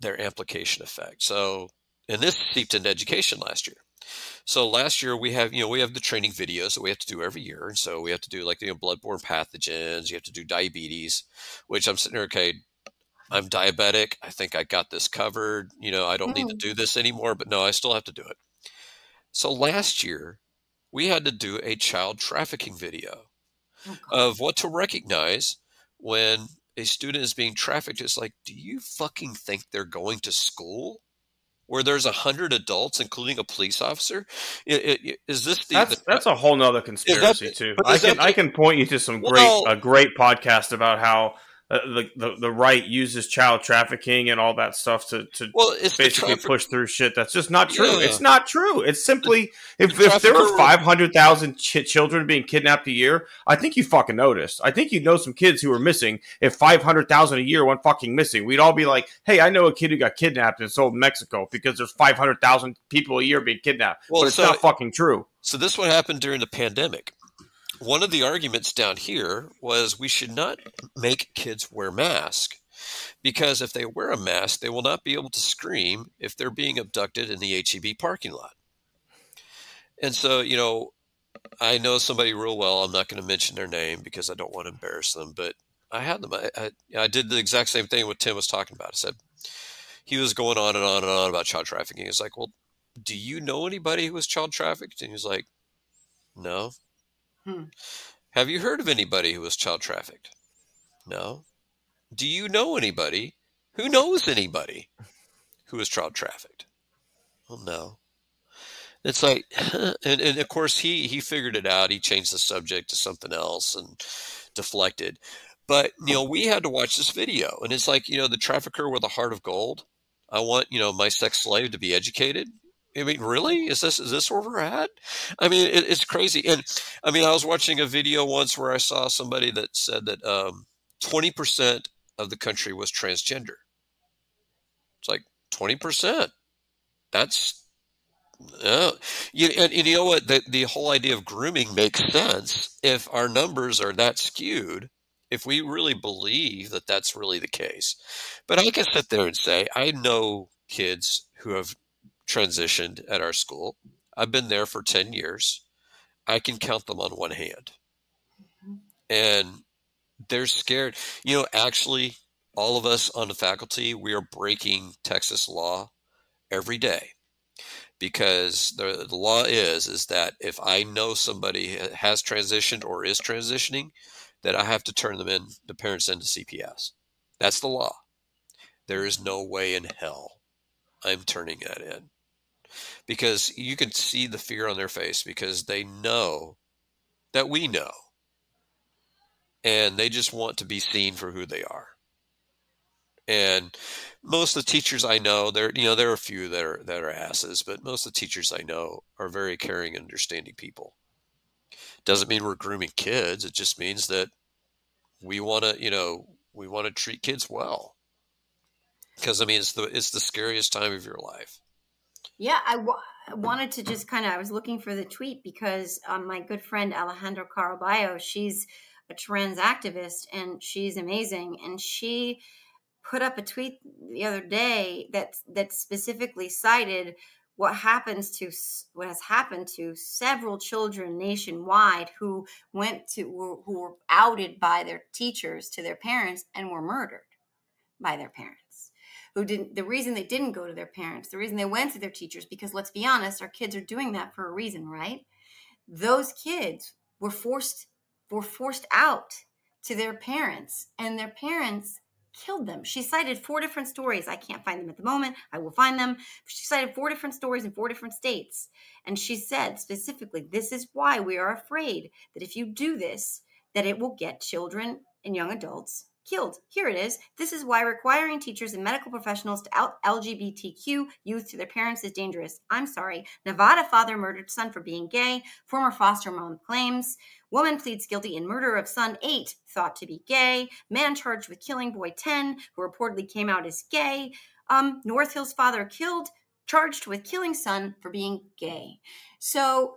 their amplification effect. So and this seeped into education last year. So last year we have, you know, we have the training videos that we have to do every year. And so we have to do like, you know, bloodborne pathogens, you have to do diabetes, which I'm sitting there, okay, I'm diabetic. I think I got this covered. You know, I don't need to mm. do this anymore, but no, I still have to do it. So last year we had to do a child trafficking video oh, of what to recognize when a student is being trafficked. It's like, do you fucking think they're going to school? Where there's a hundred adults, including a police officer? Is this the, that's the, that's a whole nother conspiracy that, too? I can I can point you to some great a great podcast about how Uh, the, the the right uses child trafficking and all that stuff to to well, it's basically push through shit that's just not true. Yeah. It's not true. It's simply the, if, the if there were five hundred thousand ch- children being kidnapped a year, I think you fucking noticed. I think you know some kids who are missing. If five hundred thousand a year went fucking missing, we'd all be like, "Hey, I know a kid who got kidnapped and sold in Mexico because there's five hundred thousand people a year being kidnapped." Well, but it's so, not fucking true. So this what happened during the pandemic one of the arguments down here was we should not make kids wear masks because if they wear a mask, they will not be able to scream if they're being abducted in the HEB parking lot. And so, you know, I know somebody real well. I'm not going to mention their name because I don't want to embarrass them, but I had them. I, I, I did the exact same thing what Tim was talking about. I said, he was going on and on and on about child trafficking. He's like, well, do you know anybody who was child trafficked? And he's like, no. Hmm. Have you heard of anybody who was child trafficked? No. Do you know anybody who knows anybody who was child trafficked? Well, no. It's like, and, and of course he he figured it out. He changed the subject to something else and deflected. But you know, we had to watch this video, and it's like you know, the trafficker with a heart of gold. I want you know my sex slave to be educated. I mean, really? Is this is this where we're at? I mean, it, it's crazy. And I mean, I was watching a video once where I saw somebody that said that um, twenty percent of the country was transgender. It's like twenty percent. That's uh, you, and, and you know what? The, the whole idea of grooming makes sense if our numbers are that skewed if we really believe that that's really the case. But I can sit there and say, I know kids who have transitioned at our school. I've been there for 10 years. I can count them on one hand. And they're scared. You know, actually, all of us on the faculty, we are breaking Texas law every day because the, the law is is that if I know somebody has transitioned or is transitioning, that I have to turn them in the parents into CPS. That's the law. There is no way in hell I'm turning that in because you can see the fear on their face because they know that we know. And they just want to be seen for who they are. And most of the teachers I know, there you know, there are a few that are that are asses, but most of the teachers I know are very caring and understanding people. Doesn't mean we're grooming kids. It just means that we want to, you know, we want to treat kids well. Because I mean, it's the it's the scariest time of your life. Yeah, I, w- wanted to just kind of. I was looking for the tweet because um, my good friend Alejandra Caraballo, she's a trans activist and she's amazing, and she put up a tweet the other day that that specifically cited what happens to what has happened to several children nationwide who went to who were outed by their teachers to their parents and were murdered by their parents who didn't the reason they didn't go to their parents the reason they went to their teachers because let's be honest our kids are doing that for a reason right those kids were forced were forced out to their parents and their parents killed them. She cited four different stories. I can't find them at the moment. I will find them. She cited four different stories in four different states. And she said specifically, this is why we are afraid that if you do this, that it will get children and young adults killed. Here it is. This is why requiring teachers and medical professionals to out LGBTQ youth to their parents is dangerous. I'm sorry. Nevada father murdered son for being gay. Former foster mom claims. Woman pleads guilty in murder of son 8, thought to be gay. Man charged with killing boy 10, who reportedly came out as gay. Um, North Hills father killed, charged with killing son for being gay. So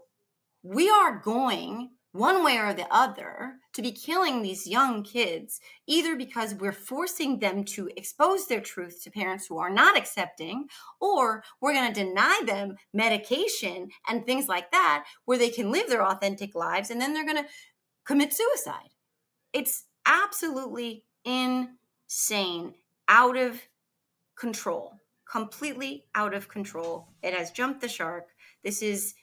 we are going one way or the other to be killing these young kids, either because we're forcing them to expose their truth to parents who are not accepting, or we're going to deny them medication and things like that, where they can live their authentic lives and then they're going to commit suicide. It's absolutely insane, out of control, completely out of control. It has jumped the shark. This is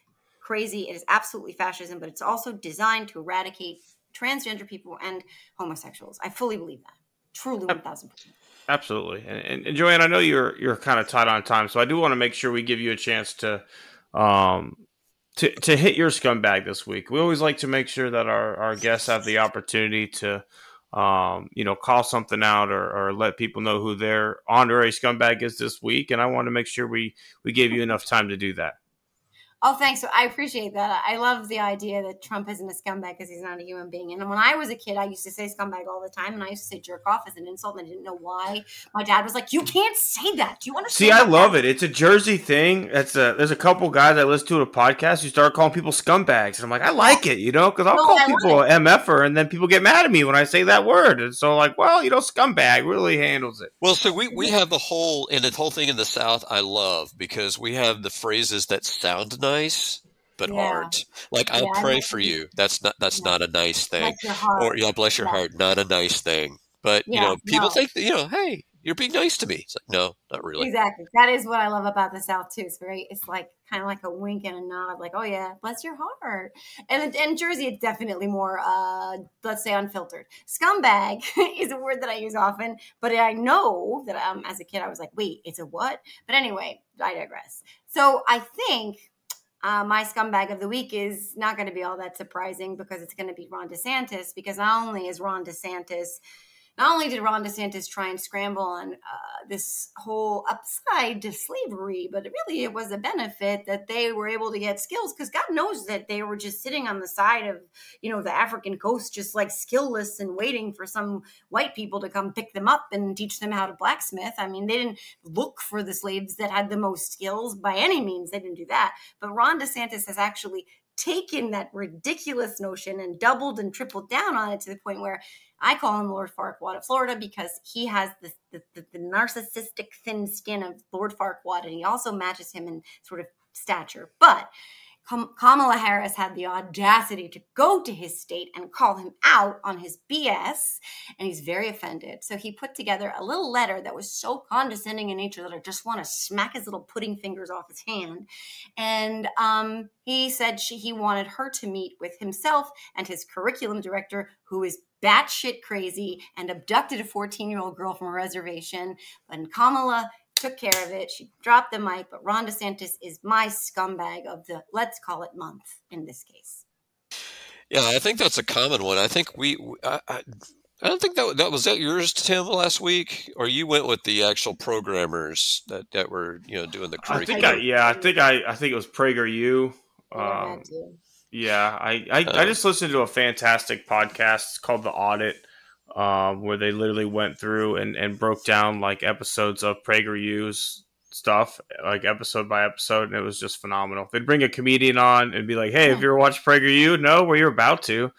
crazy. It is absolutely fascism, but it's also designed to eradicate transgender people and homosexuals. I fully believe that. Truly, one thousand percent. Absolutely, and, and, and, Joanne, I know you're you're kind of tight on time, so I do want to make sure we give you a chance to um to to hit your scumbag this week. We always like to make sure that our our guests have the opportunity to um you know call something out or, or let people know who their honorary scumbag is this week, and I want to make sure we we gave you enough time to do that. Oh, thanks. I appreciate that. I love the idea that Trump isn't a scumbag because he's not a human being. And when I was a kid, I used to say scumbag all the time, and I used to say jerk off as an insult, and I didn't know why. My dad was like, "You can't say that. Do you understand?" See, I love that? it. It's a Jersey thing. It's a there's a couple guys I listen to a podcast who start calling people scumbags, and I'm like, I like it, you know, because I'll no, call I people mf'er, and then people get mad at me when I say that word, and so like, well, you know, scumbag really handles it. Well, so we we have the whole and the whole thing in the South. I love because we have the phrases that sound nice but yeah. aren't. Like I yeah, pray for you. That's not that's not a nice thing. Or yeah, bless your heart. Not a nice thing. But you know, people no. think that, you know, hey, you're being nice to me. It's like, no, not really. Exactly. That is what I love about the South too. It's very, it's like kind of like a wink and a nod, like, oh yeah, bless your heart. And in Jersey, it's definitely more, uh, let's say, unfiltered. Scumbag is a word that I use often, but I know that um, as a kid, I was like, wait, it's a what? But anyway, I digress. So I think uh, my scumbag of the week is not going to be all that surprising because it's going to be Ron DeSantis. Because not only is Ron DeSantis not only did Ron DeSantis try and scramble on uh, this whole upside to slavery, but really it was a benefit that they were able to get skills because God knows that they were just sitting on the side of, you know, the African coast, just like skillless and waiting for some white people to come pick them up and teach them how to blacksmith. I mean, they didn't look for the slaves that had the most skills by any means. They didn't do that. But Ron DeSantis has actually taken that ridiculous notion and doubled and tripled down on it to the point where I call him Lord Farquaad of Florida because he has the, the, the, the narcissistic thin skin of Lord Farquaad, and he also matches him in sort of stature. But Kamala Harris had the audacity to go to his state and call him out on his BS, and he's very offended. So he put together a little letter that was so condescending in nature that I just want to smack his little pudding fingers off his hand. And um, he said she, he wanted her to meet with himself and his curriculum director, who is batshit crazy and abducted a 14 year old girl from a reservation. And Kamala took care of it. She dropped the mic, but Ron DeSantis is my scumbag of the let's call it month in this case. Yeah, I think that's a common one. I think we, I, I, I don't think that that was that yours, Tim, last week, or you went with the actual programmers that, that were you know doing the I think. I, yeah, I think I, I think it was PragerU. Yeah, Um, that too. Yeah, I, I, I Uh, just listened to a fantastic podcast. Called The Audit, um, where they literally went through and, and broke down like episodes of PragerU's stuff, like episode by episode, and it was just phenomenal. They'd bring a comedian on and be like, "Hey, have you ever watched PragerU? No, well, you're about to."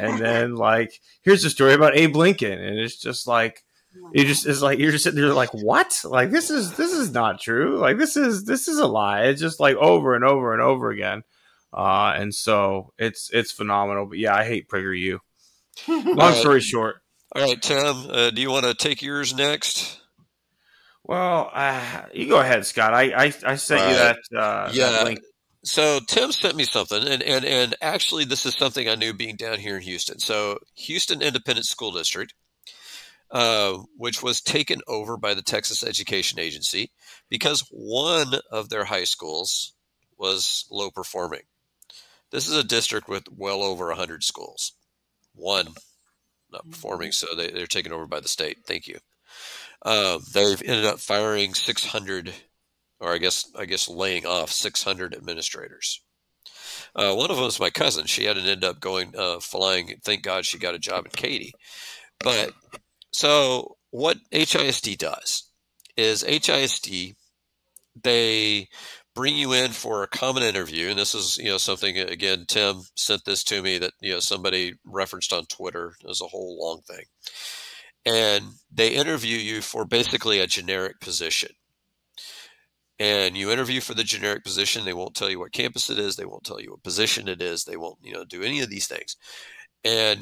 And then like, here's a story about Abe Lincoln, and it's just like you just it's like you're just sitting there like what? Like this is this is not true. Like this is this is a lie. It's just like over and over and over again uh and so it's it's phenomenal but yeah i hate PragerU. long Alright. story short All right, Tim, uh, do you want to take yours next? well uh, you go ahead scott i i, I sent you Alright. that uh Yeah. that link So Tim sent me something, and, and and actually, this is something I knew being down here in Houston. So Houston Independent School District, uh, which was taken over by the Texas Education Agency because one of their high schools was low performing. This is a district with well over 100 schools. One not performing, so they, they're taken over by the state. Thank you. Uh, they've ended up firing 600 or I guess I guess laying off 600 administrators. Uh, one of them was my cousin. She had to end up going uh, flying. Thank God she got a job in Katy. But so what HISD does is HISD they bring you in for a common interview, and this is you know something again. Tim sent this to me that you know somebody referenced on Twitter. as a whole long thing, and they interview you for basically a generic position and you interview for the generic position they won't tell you what campus it is they won't tell you what position it is they won't you know do any of these things and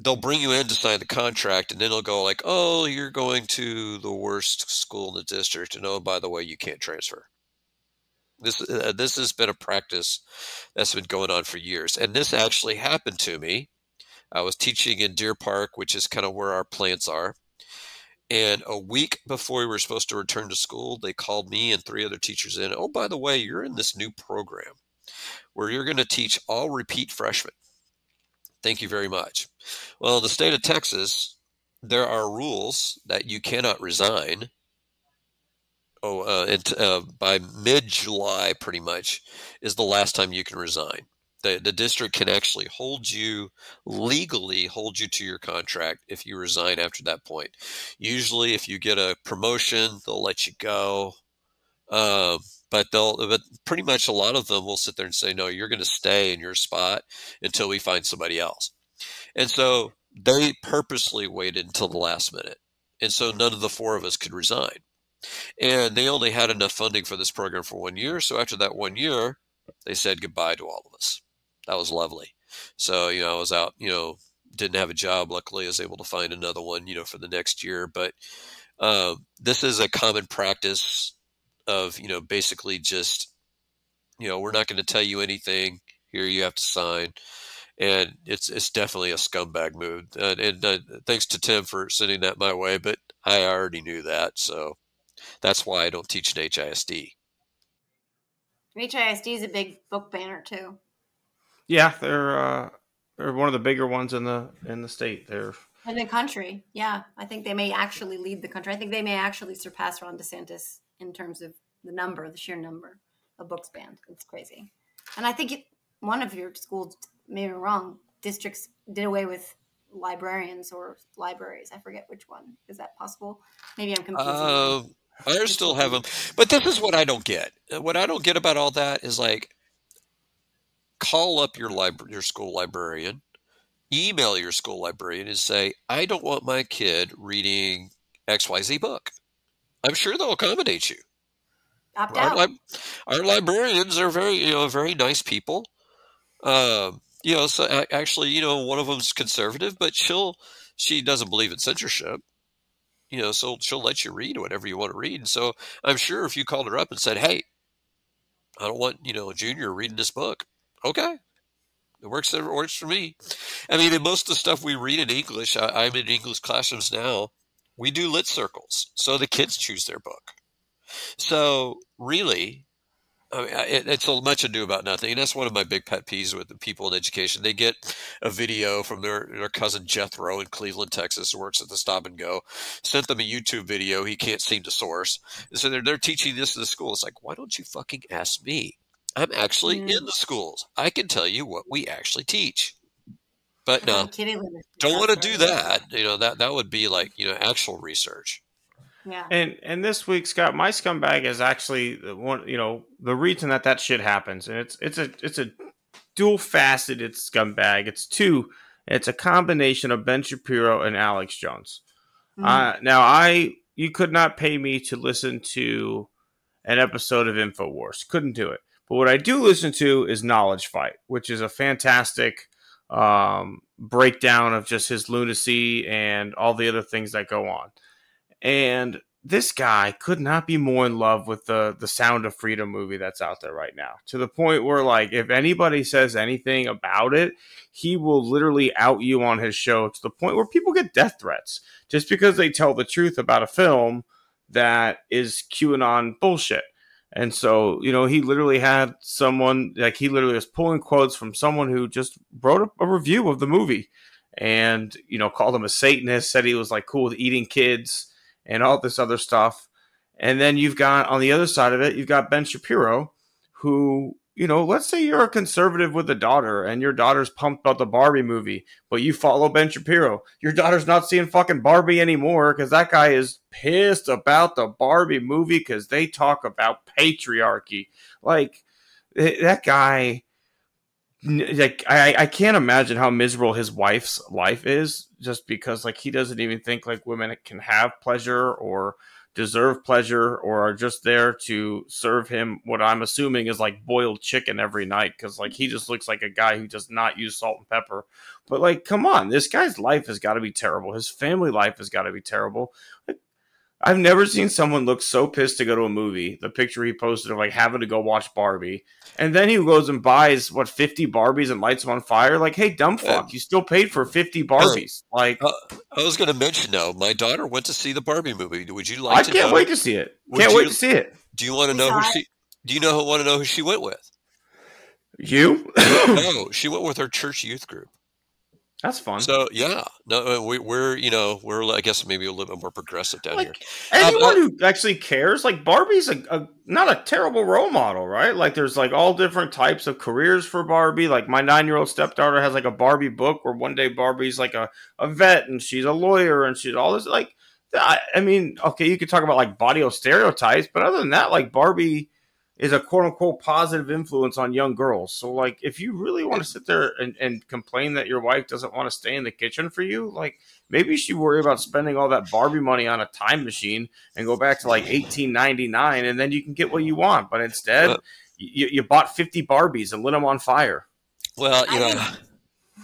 they'll bring you in to sign the contract and then they'll go like oh you're going to the worst school in the district and oh by the way you can't transfer this uh, this has been a practice that's been going on for years and this actually happened to me i was teaching in deer park which is kind of where our plants are and a week before we were supposed to return to school, they called me and three other teachers in. Oh, by the way, you're in this new program where you're going to teach all repeat freshmen. Thank you very much. Well, in the state of Texas, there are rules that you cannot resign. Oh, uh, uh, by mid July, pretty much, is the last time you can resign. The, the district can actually hold you legally hold you to your contract if you resign after that point. Usually, if you get a promotion, they'll let you go. Um, but they'll, but pretty much a lot of them will sit there and say, no, you're going to stay in your spot until we find somebody else. And so they purposely waited until the last minute. And so none of the four of us could resign. And they only had enough funding for this program for one year. So after that one year, they said goodbye to all of us. That was lovely. So, you know, I was out, you know, didn't have a job. Luckily, I was able to find another one, you know, for the next year. But um, this is a common practice of, you know, basically just, you know, we're not going to tell you anything. Here, you have to sign, and it's it's definitely a scumbag move. Uh, and uh, thanks to Tim for sending that my way, but I already knew that, so that's why I don't teach at HISD. HISD is a big book banner too. yeah they're uh they're one of the bigger ones in the in the state they're In the country, yeah, I think they may actually lead the country. I think they may actually surpass Ron DeSantis in terms of the number, the sheer number of books banned. It's crazy, and I think it, one of your schools, maybe wrong, districts did away with librarians or libraries. I forget which one. Is that possible? Maybe I'm confusing. Uh, I still have them, but this is what I don't get. What I don't get about all that is like, call up your library, your school librarian, email your school librarian, and say, "I don't want my kid reading X Y Z book." I'm sure they'll accommodate you. Opt Our, out. lib- our librarians are very, you know, very nice people. Um, you know, so actually, you know, one of them's conservative, but she'll she doesn't believe in censorship. You know, so she'll let you read whatever you want to read. So I'm sure if you called her up and said, "Hey, I don't want you know a Junior reading this book," okay, it works. It works for me. I mean, and most of the stuff we read in English, I, I'm in English classrooms now. We do lit circles, so the kids choose their book. So really, I mean, it, it's a much ado about nothing, and that's one of my big pet peeves with the people in education. They get a video from their, their cousin Jethro in Cleveland, Texas, who works at the Stop and Go, sent them a YouTube video he can't seem to source. So they're they're teaching this in the school. It's like, why don't you fucking ask me? I'm actually Mm. in the schools. I can tell you what we actually teach. But no, kidding. Linda. don't want to do that. You know that that would be like you know actual research. Yeah. And and this week, Scott, my scumbag is actually the one. You know, the reason that that shit happens, and it's it's a it's a dual faceted scumbag. It's two. It's a combination of Ben Shapiro and Alex Jones. Mhm. Uh, now, I you could not pay me to listen to an episode of Infowars. Couldn't do it. But what I do listen to is Knowledge Fight, which is a fantastic um, breakdown of just his lunacy and all the other things that go on. And this guy could not be more in love with the the Sound of Freedom movie that's out there right now. To the point where like if anybody says anything about it, he will literally out you on his show to the point where people get death threats just because they tell the truth about a film that is QAnon bullshit. And so, you know, he literally had someone like he literally was pulling quotes from someone who just wrote a, a review of the movie and, you know, called him a Satanist, said he was like cool with eating kids and all this other stuff. And then you've got on the other side of it, you've got Ben Shapiro, who, you know, let's say you're a conservative with a daughter and your daughter's pumped about the Barbie movie, but you follow Ben Shapiro. Your daughter's not seeing fucking Barbie anymore because that guy is pissed about the Barbie movie because they talk about patriarchy. Like, that guy. Like I, I can't imagine how miserable his wife's life is just because like he doesn't even think like women can have pleasure or deserve pleasure or are just there to serve him what I'm assuming is like boiled chicken every night because like he just looks like a guy who does not use salt and pepper. But like, come on, this guy's life has got to be terrible. His family life has got to be terrible. Like, I've never seen someone look so pissed to go to a movie. The picture he posted of like having to go watch Barbie, and then he goes and buys what fifty Barbies and lights them on fire. Like, hey, dumb fuck, you still paid for fifty Barbies. Like, Uh, I was going to mention though, my daughter went to see the Barbie movie. Would you like I to can't know? wait to see it. Would Can't you- wait to see it. Do you want to know who she? Do you know who want to know who she went with? You? no, she went with her church youth group. That's fun. So yeah, no, uh, we, we're you know we're I guess maybe a little bit more progressive down here. like anyone Um, who actually cares, like Barbie's a, a not a terrible role model, right? Like there's like all different types of careers for Barbie. Like my nine year old stepdaughter has like a Barbie book where one day Barbie's like a, a vet and she's a lawyer and she's all this like I, I mean, okay, you could talk about like body stereotypes, but other than that, like Barbie is a quote unquote positive influence on young girls. So like if you really want to sit there and, and complain that your wife doesn't want to stay in the kitchen for you, like maybe you should worry about spending all that Barbie money on a time machine and go back to like 1899 and then you can get what you want. But instead, Uh, you, you bought 50 Barbies and lit them on fire. Well, you I know, think-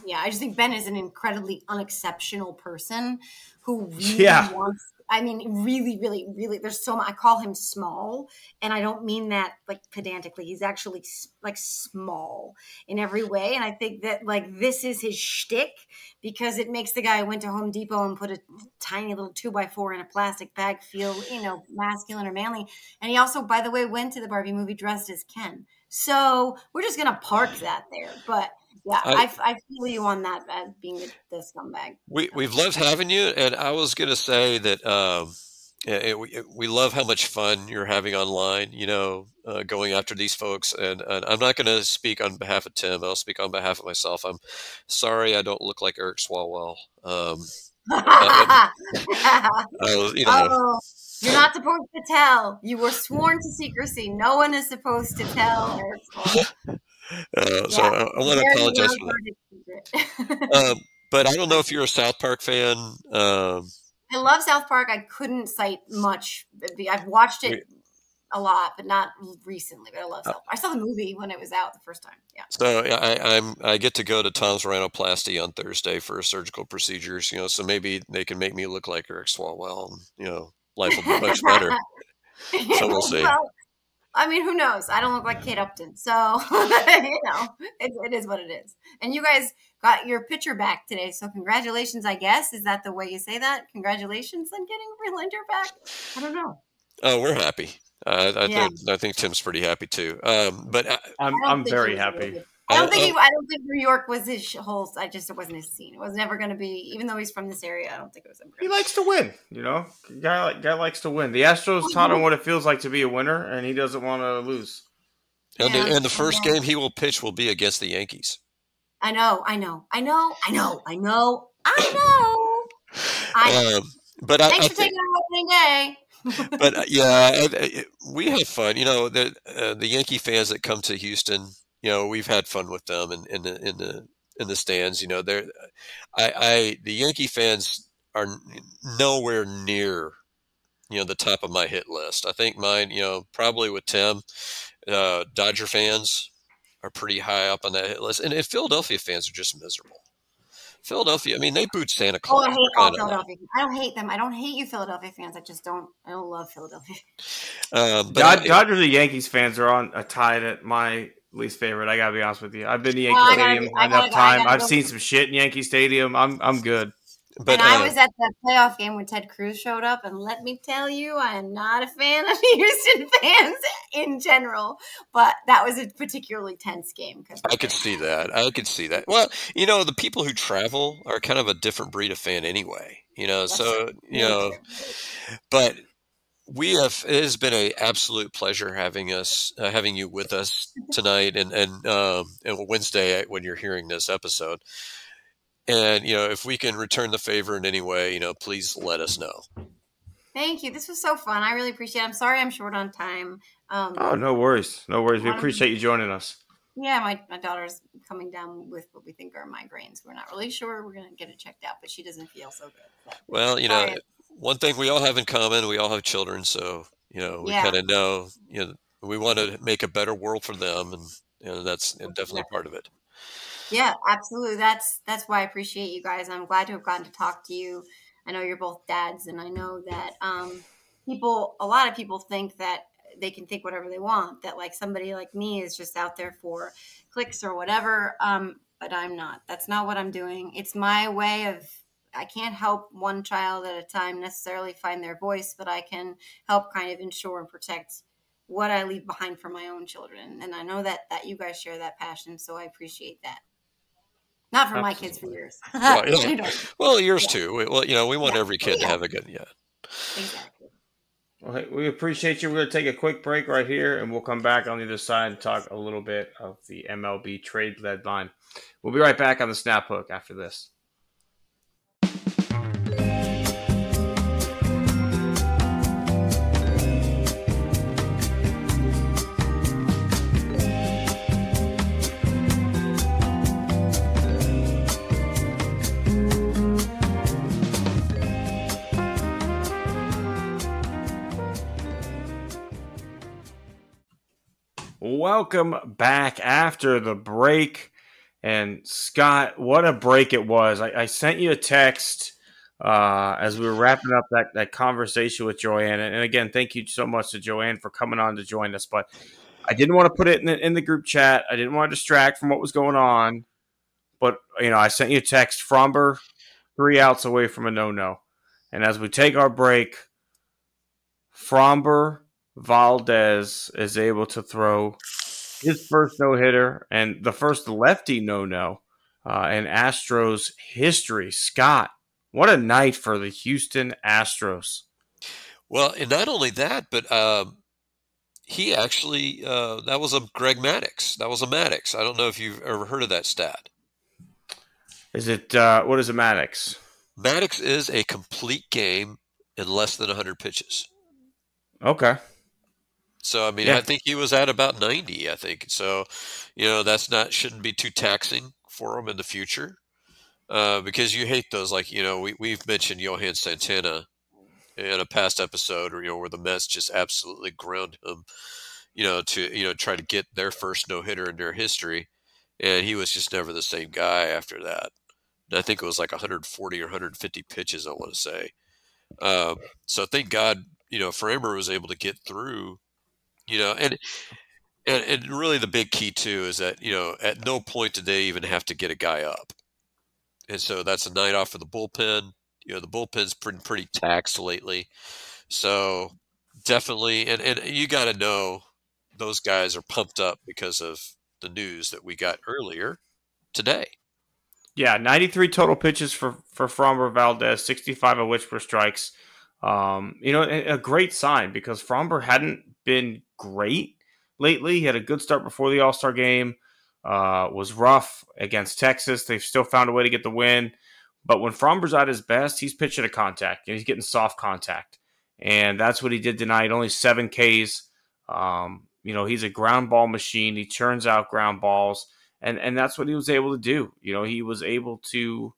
Yeah, I just think Ben is an incredibly unexceptional person who really Yeah. wants. I mean, really, really, really. There's so much. I call him small, and I don't mean that like pedantically. He's actually like small in every way, and I think that like this is his shtick because it makes the guy who went to Home Depot and put a tiny little two by four in a plastic bag feel you know masculine or manly. And he also, by the way, went to the Barbie movie dressed as Ken. So we're just gonna park that there, but. Yeah, I- I, I feel you on that uh, being the, the scumbag. we we've loved having you, and I was going to say that um, yeah, it, we, we love how much fun you're having online. You know, uh, going after these folks, and, and I'm not going to speak on behalf of Tim. I'll speak on behalf of myself. I'm sorry I don't look like Eric Swalwell. Um, I you know, oh, you're not supposed to tell. You were sworn to secrecy. No one is supposed to tell. Uh, so I, I want to apologize for that. Um, but I don't know if you're a South Park fan. Um, I love South Park. I couldn't cite much. I've watched it a lot, but not recently. But I love South Park. I saw the movie when it was out the first time. Yeah. So I, I'm I get to go to Tom's rhinoplasty on Thursday for surgical procedures. You know, so maybe they can make me look like Eric Swalwell, and you know, life will be much better. So we'll see. Well, I mean, who knows? I don't look like Kate Upton, so you know, it, it is what it is. And you guys got your picture back today, so congratulations. I guess is that the way you say that? Congratulations on getting Verlander back. I don't know. Oh, we're happy. Uh, I, Yeah. think, I think Tim's pretty happy too. Um, but I, I'm I don't I'm very he was happy. Really- I don't think I- he, I don't think New York was his whole. I just it wasn't his scene. It was never going to be. Even though he's from this area, I don't think it was ever. He likes to win, you know. Guy like guy likes to win. The Astros taught him what it feels like to be a winner, and he doesn't want to lose. and, Yeah, the, and the first yeah. game he will pitch will be against the Yankees. I know. I know. I know. I know. I know. I know. I, Um, but I, thanks I for think, taking our opening day. but uh, yeah, I- I- we have fun. You know, the uh, the Yankee fans that come to Houston, you know, we've had fun with them in, in the in the in the stands. You know, they're I, I the Yankee fans are nowhere near you know the top of my hit list. I think mine, you know, probably with Tim, uh, Dodger fans are pretty high up on that hit list, and, and Philadelphia fans are just miserable. Philadelphia, I mean, they booed Santa Claus. Oh, Claus. I hate all crying out loud. Philadelphia. I don't hate them. I don't hate you, Philadelphia fans. I just don't. I don't love Philadelphia. Um, but Dod- I- Dodgers and Yankees fans are on a tied at my least favorite. I gotta be honest with you. I've been to Yankee Well, I gotta Stadium be- enough gotta- time. I've go- seen some shit in Yankee Stadium. I'm I'm good. but and I uh, was at the playoff game when Ted Cruz showed up, and let me tell you, I am not a fan of Houston fans in general, but that was a particularly tense game. Because I could see that. I could see that. Well, you know, the people who travel are kind of a different breed of fan anyway. You know, so you know, but we have. It has been an absolute pleasure having us, uh, having you with us tonight, and and um, and Wednesday when you're hearing this episode. And you know, if we can return the favor in any way, you know, please let us know. Thank you. This was so fun. I really appreciate it. I'm sorry I'm short on time. Um, Oh, no worries, no worries. We appreciate you joining us. Yeah, my, my daughter's coming down with what we think are migraines. We're not really sure. We're going to get it checked out, but she doesn't feel so good. So. Well, you know, Sorry. One thing we all have in common, we all have children, so you know, we Yeah. kind of know, you know, we want to make a better world for them, and you know, that's definitely part of it. Yeah, absolutely. That's that's why I appreciate you guys. I'm glad to have gotten to talk to you. I know you're both dads, and I know that um, people, a lot of people think that they can think whatever they want. That like somebody like me is just out there for clicks or whatever. Um, but I'm not. That's not what I'm doing. It's my way of. I can't help one child at a time necessarily find their voice, but I can help kind of ensure and protect what I leave behind for my own children. And I know that that you guys share that passion, so I appreciate that. Not for my kids, for yours. Well. You know, Well, yours Yeah. too. Well, you know, we want Yeah. every kid to have a good yeah. exactly. Well, hey, we appreciate you. We're going to take a quick break right here, and we'll come back on the other side and talk a little bit of the MLB trade deadline. We'll be right back on the Snap Hook after this. Welcome back after the break. And Scott, what a break it was. I, I sent you a text uh, as we were wrapping up that, that conversation with Joanne. And, and again, thank you so much to Joanne for coming on to join us. But I didn't want to put it in the, in the group chat. I didn't want to distract from what was going on. But, you know, I sent you a text, Framber, three outs away from a no no. And as we take our break, Framber Valdez is able to throw his first no hitter and the first lefty no no uh, in Astros history. Scott, what a night for the Houston Astros. Well, and not only that, but um, he actually uh, that was a Greg Maddux. That was a Maddux. I don't know if you've ever heard of that stat. Is it uh, what is a Maddux? Maddux is a complete game in less than 100 pitches. Okay. So I mean, Yeah. I think he was at about 90. I think so. You know, that's not shouldn't be too taxing for him in the future, uh, because you hate those. Like you know, we we've mentioned Johan Santana in a past episode, or you know, where the Mets just absolutely ground him. You know, to you know try to get their first no hitter in their history, and he was just never the same guy after that. And I think it was like 140 or 150 pitches. I want to say. Um, so thank God, you know, Framber was able to get through you know and, and and really the big key too is that you know at no point did they even have to get a guy up and so that's a night off for the bullpen you know the bullpen's been pretty taxed lately so definitely, and and you got to know those guys are pumped up because of the news that we got earlier today. Yeah, 93 total pitches for for Framber Valdez, 65 of which were strikes. Um, you know, a, great sign because Framber hadn't been great lately. He had a good start before the All Star game. Uh, was rough against Texas. They've still found a way to get the win. But when Framber's at his best, he's pitching a contact and he's getting soft contact. And that's what he did tonight. Only seven Ks. Um, you know, he's a ground ball machine. He churns out ground balls and and that's what he was able to do. You know, he was able to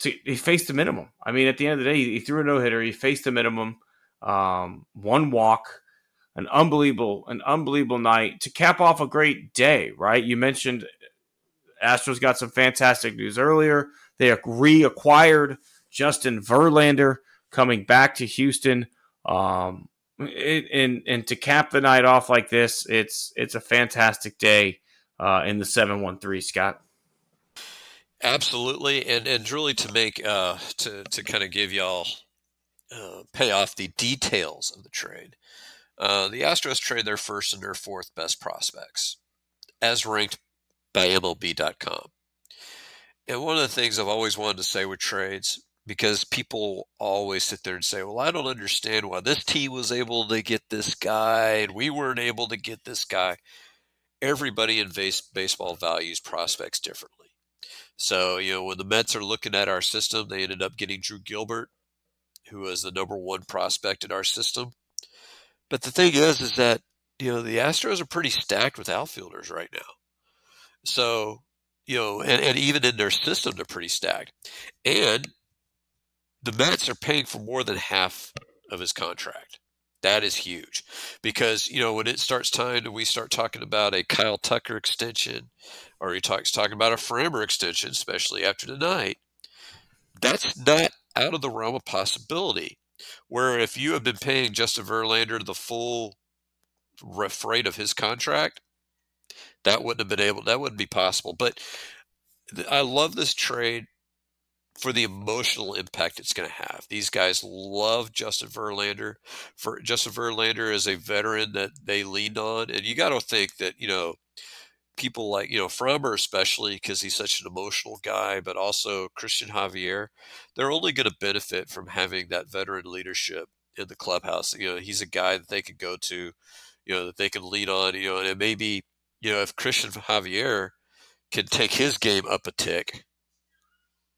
to he faced the minimum. I mean, at the end of the day, he, he threw a no hitter. He faced the minimum, um, one walk, an unbelievable an unbelievable night to cap off a great day. Right? You mentioned Astros got some fantastic news earlier. They reacquired Justin Verlander coming back to Houston. Um, it, and and to cap the night off like this, it's it's a fantastic day uh, in the 713, Scott. Absolutely, and and really to make uh, to to kind of give y'all uh, pay off the details of the trade. Uh, the Astros trade their first and their fourth best prospects, as ranked by MLB.com. And one of the things I've always wanted to say with trades, because people always sit there and say, "Well, I don't understand why this team was able to get this guy and we weren't able to get this guy." everybody in base, baseball values prospects differently. So, you know, when the Mets are looking at our system, they ended up getting Drew Gilbert, who was the number one prospect in our system. But the thing is, is that, you know, the Astros are pretty stacked with outfielders right now. So, you know, and, and even in their system, they're pretty stacked. And the Mets are paying for more than half of his contract. That is huge because, you know, when it starts time to we start talking about a Kyle Tucker extension or he talks talking about a Framber extension, especially after tonight, that's not out of the realm of possibility. Where if you have been paying Justin Verlander the full freight of his contract, that wouldn't have been able, that wouldn't be possible. But I love this trade for the emotional impact it's going to have. These guys love Justin Verlander. For Justin Verlander is a veteran that they leaned on, and you got to think that you know people like you know Framber especially because he's such an emotional guy, but also Christian Javier. They're only going to benefit from having that veteran leadership in the clubhouse. You know, he's a guy that they can go to, you know, that they can lean on. You know, and maybe you know if Christian Javier can take his game up a tick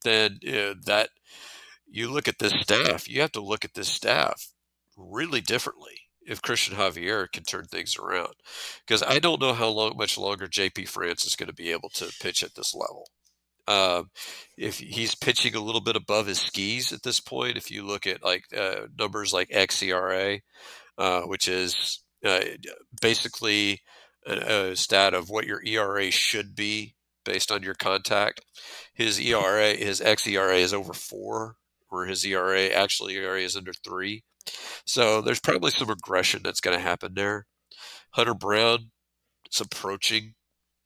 then you know, that you look at this staff, you have to look at this staff really differently if Christian Javier can turn things around. Because I don't know how long, much longer JP France is going to be able to pitch at this level. Um, if he's pitching a little bit above his skis at this point, if you look at like uh, numbers like xERA, uh, which is uh, basically a, a, stat of what your ERA should be based on your contact. His ERA, his xERA is over four, where his ERA actually ERA is under three. So there's probably some regression that's going to happen there. Hunter Brown is approaching,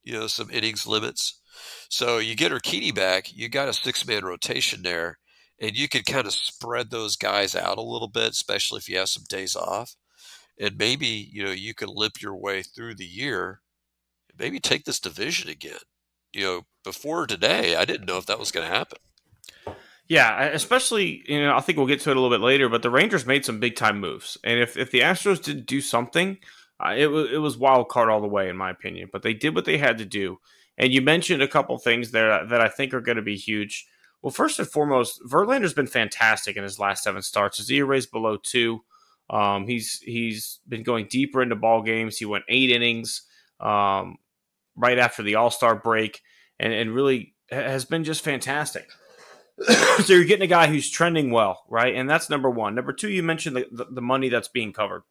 you know, some innings limits. So you get Urquidy back, you got a six man rotation there, and you can kind of spread those guys out a little bit, especially if you have some days off. And maybe, you know, you can limp your way through the year, maybe take this division again you know, before today, I didn't know if that was going to happen. Yeah, especially you know, I think we'll get to it a little bit later, but the Rangers made some big time moves, and if if the Astros didn't do something, uh, it was it was wild card all the way, in my opinion. But they did what they had to do, and you mentioned a couple things there that I think are going to be huge. Well, first and foremost, Verlander's been fantastic in his last seven starts. His ERA is below two. Um, he's he's been going deeper into ball games. He went eight innings. Um, right after the All Star break, and, and really has been just fantastic. so you're getting a guy who's trending well, right? And that's number one. Number two, you mentioned the, the, the money that's being covered.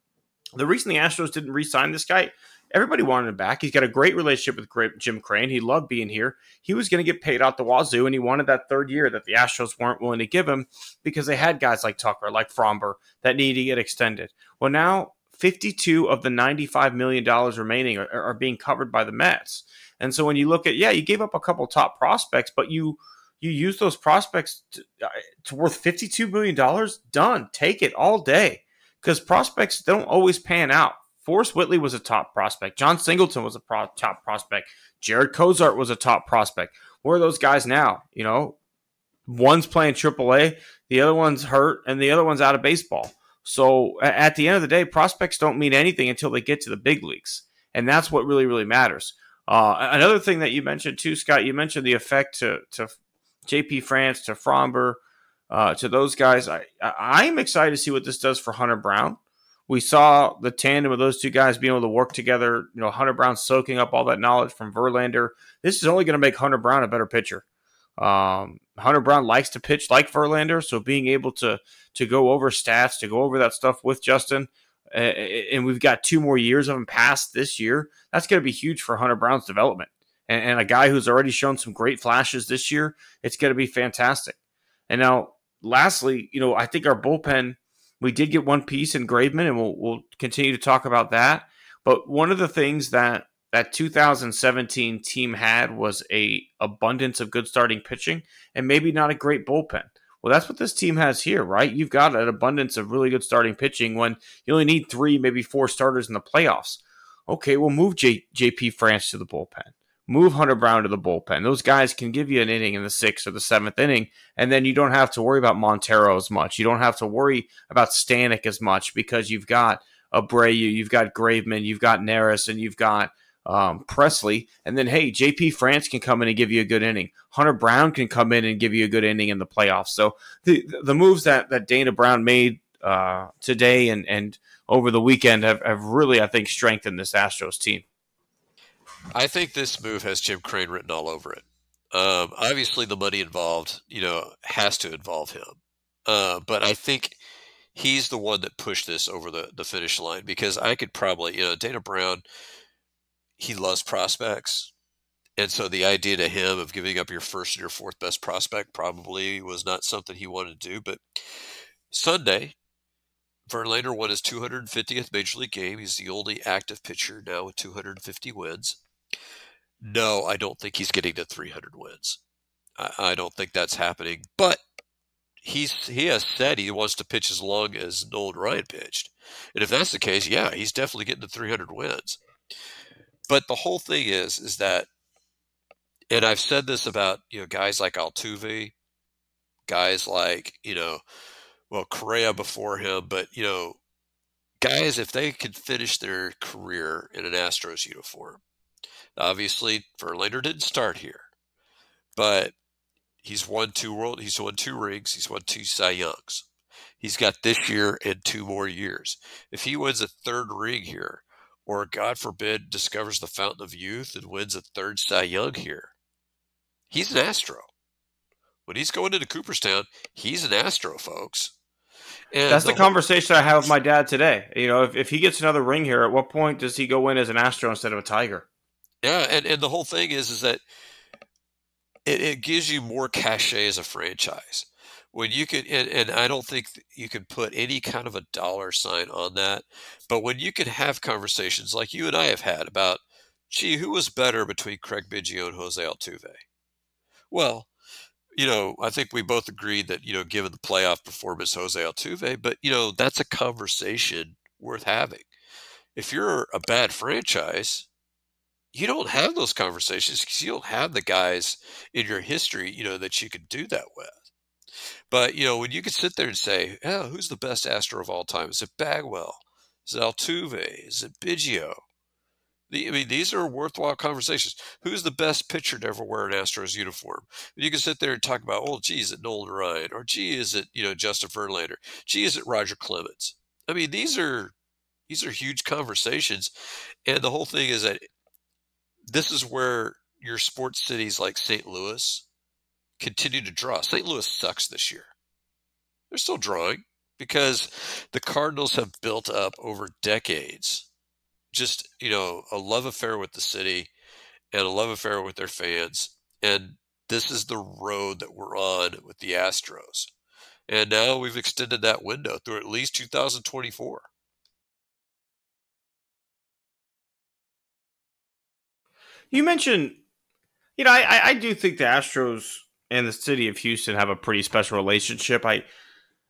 The reason the Astros didn't re-sign this guy, everybody wanted him back. He's got a great relationship with Jim Crane. He loved being here. He was going to get paid out the wazoo, and he wanted that third year that the Astros weren't willing to give him because they had guys like Tucker, like Framber, that needed to get extended. Well, now 52 of the 95 million dollars remaining are, are, being covered by the Mets. And so when you look at yeah, you gave up a couple top prospects, but you you use those prospects to, uh, to worth 52 million dollars. Done. Take it all day. because prospects don't always pan out. Forrest Whitley was a top prospect. Jon Singleton was a pro- top prospect. Jared Cosart was a top prospect. Where are those guys now? You know, one's playing AAA, the other one's hurt, and the other one's out of baseball. So at the end of the day, prospects don't mean anything until they get to the big leagues, and that's what really, really matters. Uh, another thing that you mentioned too, Scott, you mentioned the effect to to JP France, to Framber uh, to those guys. I I'm excited to see what this does for Hunter Brown. We saw the tandem of those two guys being able to work together. You know, Hunter Brown soaking up all that knowledge from Verlander. This is only going to make Hunter Brown a better pitcher. Um, Hunter Brown likes to pitch like Verlander, so being able to to go over stats, to go over that stuff with Justin, uh, and we've got two more years of him past this year. That's going to be huge for Hunter Brown's development. And, and a guy who's already shown some great flashes this year, it's going to be fantastic. And now, lastly, you know, I think our bullpen, we did get one piece in Graveman, and we'll we'll continue to talk about that. But one of the things that that 2017 team had was a abundance of good starting pitching and maybe not a great bullpen. Well, that's what this team has here, right? You've got an abundance of really good starting pitching when you only need three, maybe four starters in the playoffs. Okay, we'll move J- JP France to the bullpen. Move Hunter Brown to the bullpen. Those guys can give you an inning in the sixth or the seventh inning, and then you don't have to worry about Montero as much. You don't have to worry about Stanek as much because you've got Abreu, you've got Graveman, you've got Neris, and you've got um, Pressly, and then hey, JP France can come in and give you a good inning. Hunter Brown can come in and give you a good inning in the playoffs. So the the moves that that Dana Brown made uh, today and and over the weekend have, have really, I think, strengthened this Astros team. I think this move has Jim Crane written all over it. Um, obviously, the money involved, you know, has to involve him. Uh, but I think he's the one that pushed this over the, the finish line because I could probably, you know, Dana Brown – he loves prospects. And so the idea to him of giving up your first and your fourth best prospect probably was not something he wanted to do. But Sunday, Verlander won his 250th major league game. He's the only active pitcher now with 250 wins. No, I don't think he's getting to 300 wins. I, I don't think that's happening. But he's he has said he wants to pitch as long as Nolan Ryan pitched. And if that's the case, yeah, he's definitely getting to 300 wins. But the whole thing is, is that, and I've said this about you know guys like Altuve, guys like you know, well Correa before him, but you know, guys if they could finish their career in an Astros uniform, obviously Verlander didn't start here, but he's won two world, he's won two rings, he's won two Cy Youngs. He's got this year and two more years. If he wins a third ring here, or God forbid, discovers the fountain of youth and wins a third Cy Young here. He's an Astro. When he's going into Cooperstown, he's an Astro, folks. And That's the, the conversation I had with my dad today. You know, if, if he gets another ring here, at what point does he go in as an Astro instead of a Tiger? Yeah, and, and the whole thing is is that it, it gives you more cachet as a franchise. When you can, and, and, i don't think you can put any kind of a dollar sign on that but when you can have conversations like you and i have had about gee who was better between craig biggio and jose altuve? Well you know i think we both agreed that you know given the playoff performance jose altuve but you know that's a conversation worth having. If you're a bad franchise you don't have those conversations because you don't have the guys in your history you know that you could do that with but you know, when you could sit there and say, "Oh, who's the best Astro of all time? Is it Bagwell? Is it Altuve? Is it Biggio?" The, I mean, these are worthwhile conversations. Who's the best pitcher to ever wear an Astros uniform? You can sit there and talk about, oh, gee, is it Nolan Ryan? Or gee, is it you know Justin Verlander? Gee, is it Roger Clemens? I mean, these are these are huge conversations, and the whole thing is that this is where your sports cities like St. Louis continue to draw. St. Louis sucks this year. They're still drawing because the Cardinals have built up over decades just, you know, a love affair with the city and a love affair with their fans. And this is the road that we're on with the Astros. And now we've extended that window through at least 2024. You mentioned, you know, I, I do think the Astros and the city of Houston have a pretty special relationship. I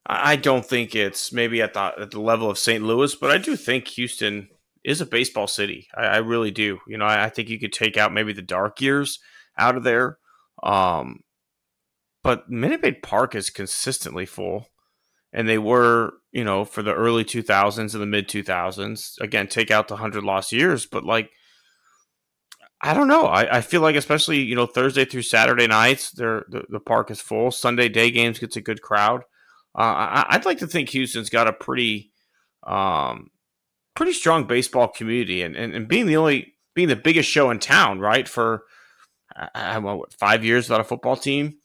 I don't think it's maybe at the at the level of St. Louis, but I do think Houston is a baseball city. I, I really do. You know, I, I, think you could take out maybe the dark years out of there. Um, but Minute Maid Park is consistently full, and they were, you know, for the early 2000s and the mid 2000s. Again, take out the hundred lost years, but like. I don't know. I, I feel like especially you know Thursday through Saturday nights, the, the park is full. Sunday day games gets a good crowd. Uh, I, would like to think Houston's got a pretty, um, pretty strong baseball community, and, and, and being the only being the biggest show in town, right? For I what, five years without a football team,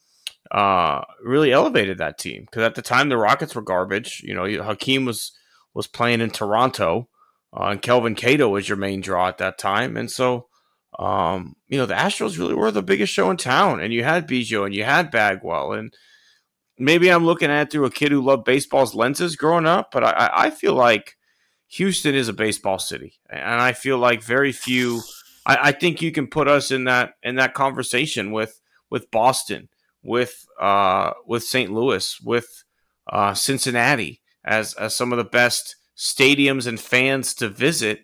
uh, really elevated that team because at the time the Rockets were garbage. You know, Hakeem was was playing in Toronto, uh, and Kelvin Cato was your main draw at that time, and so. Um, you know, the Astros really were the biggest show in town, and you had Biggio and you had Bagwell, and maybe I'm looking at it through a kid who loved baseball's lenses growing up, but I, I feel like Houston is a baseball city, and I feel like very few. I, I think you can put us in that in that conversation with with Boston, with uh, with St. Louis, with uh, Cincinnati as as some of the best stadiums and fans to visit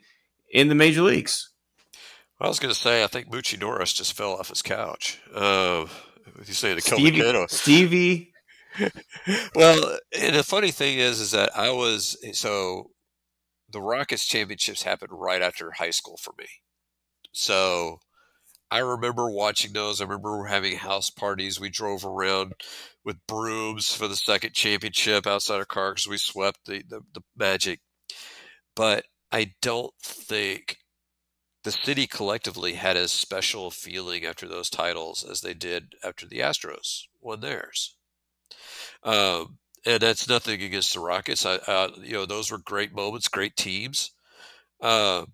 in the major leagues. I was going to say, I think Moochie Norris just fell off his couch. Uh, you say the Stevie, Stevie well, and the funny thing is, is that I was so the Rockets championships happened right after high school for me. So I remember watching those. I remember having house parties. We drove around with brooms for the second championship outside our car because we swept the, the, the Magic. But I don't think the city collectively had as special feeling after those titles as they did after the Astros won theirs. Um, and that's nothing against the Rockets. I, uh, you know, those were great moments, great teams. Uh,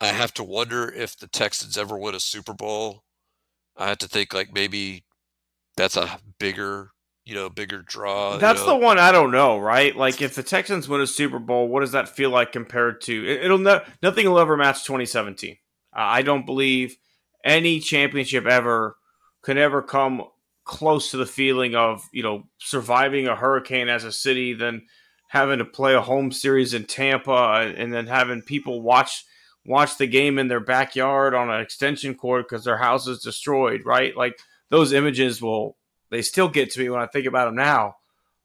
I have to wonder if the Texans ever win a Super Bowl. I have to think like maybe that's a bigger, you know, bigger draw. That's you know? the one I don't know, right? Like if the Texans win a Super Bowl, what does that feel like compared to? It, will ne- nothing will ever match 2017. Uh, I don't believe any championship ever could ever come close to the feeling of you know surviving a hurricane as a city, then having to play a home series in Tampa, and then having people watch watch the game in their backyard on an extension cord because their house is destroyed. Right, like those images will they still get to me when I think about them now.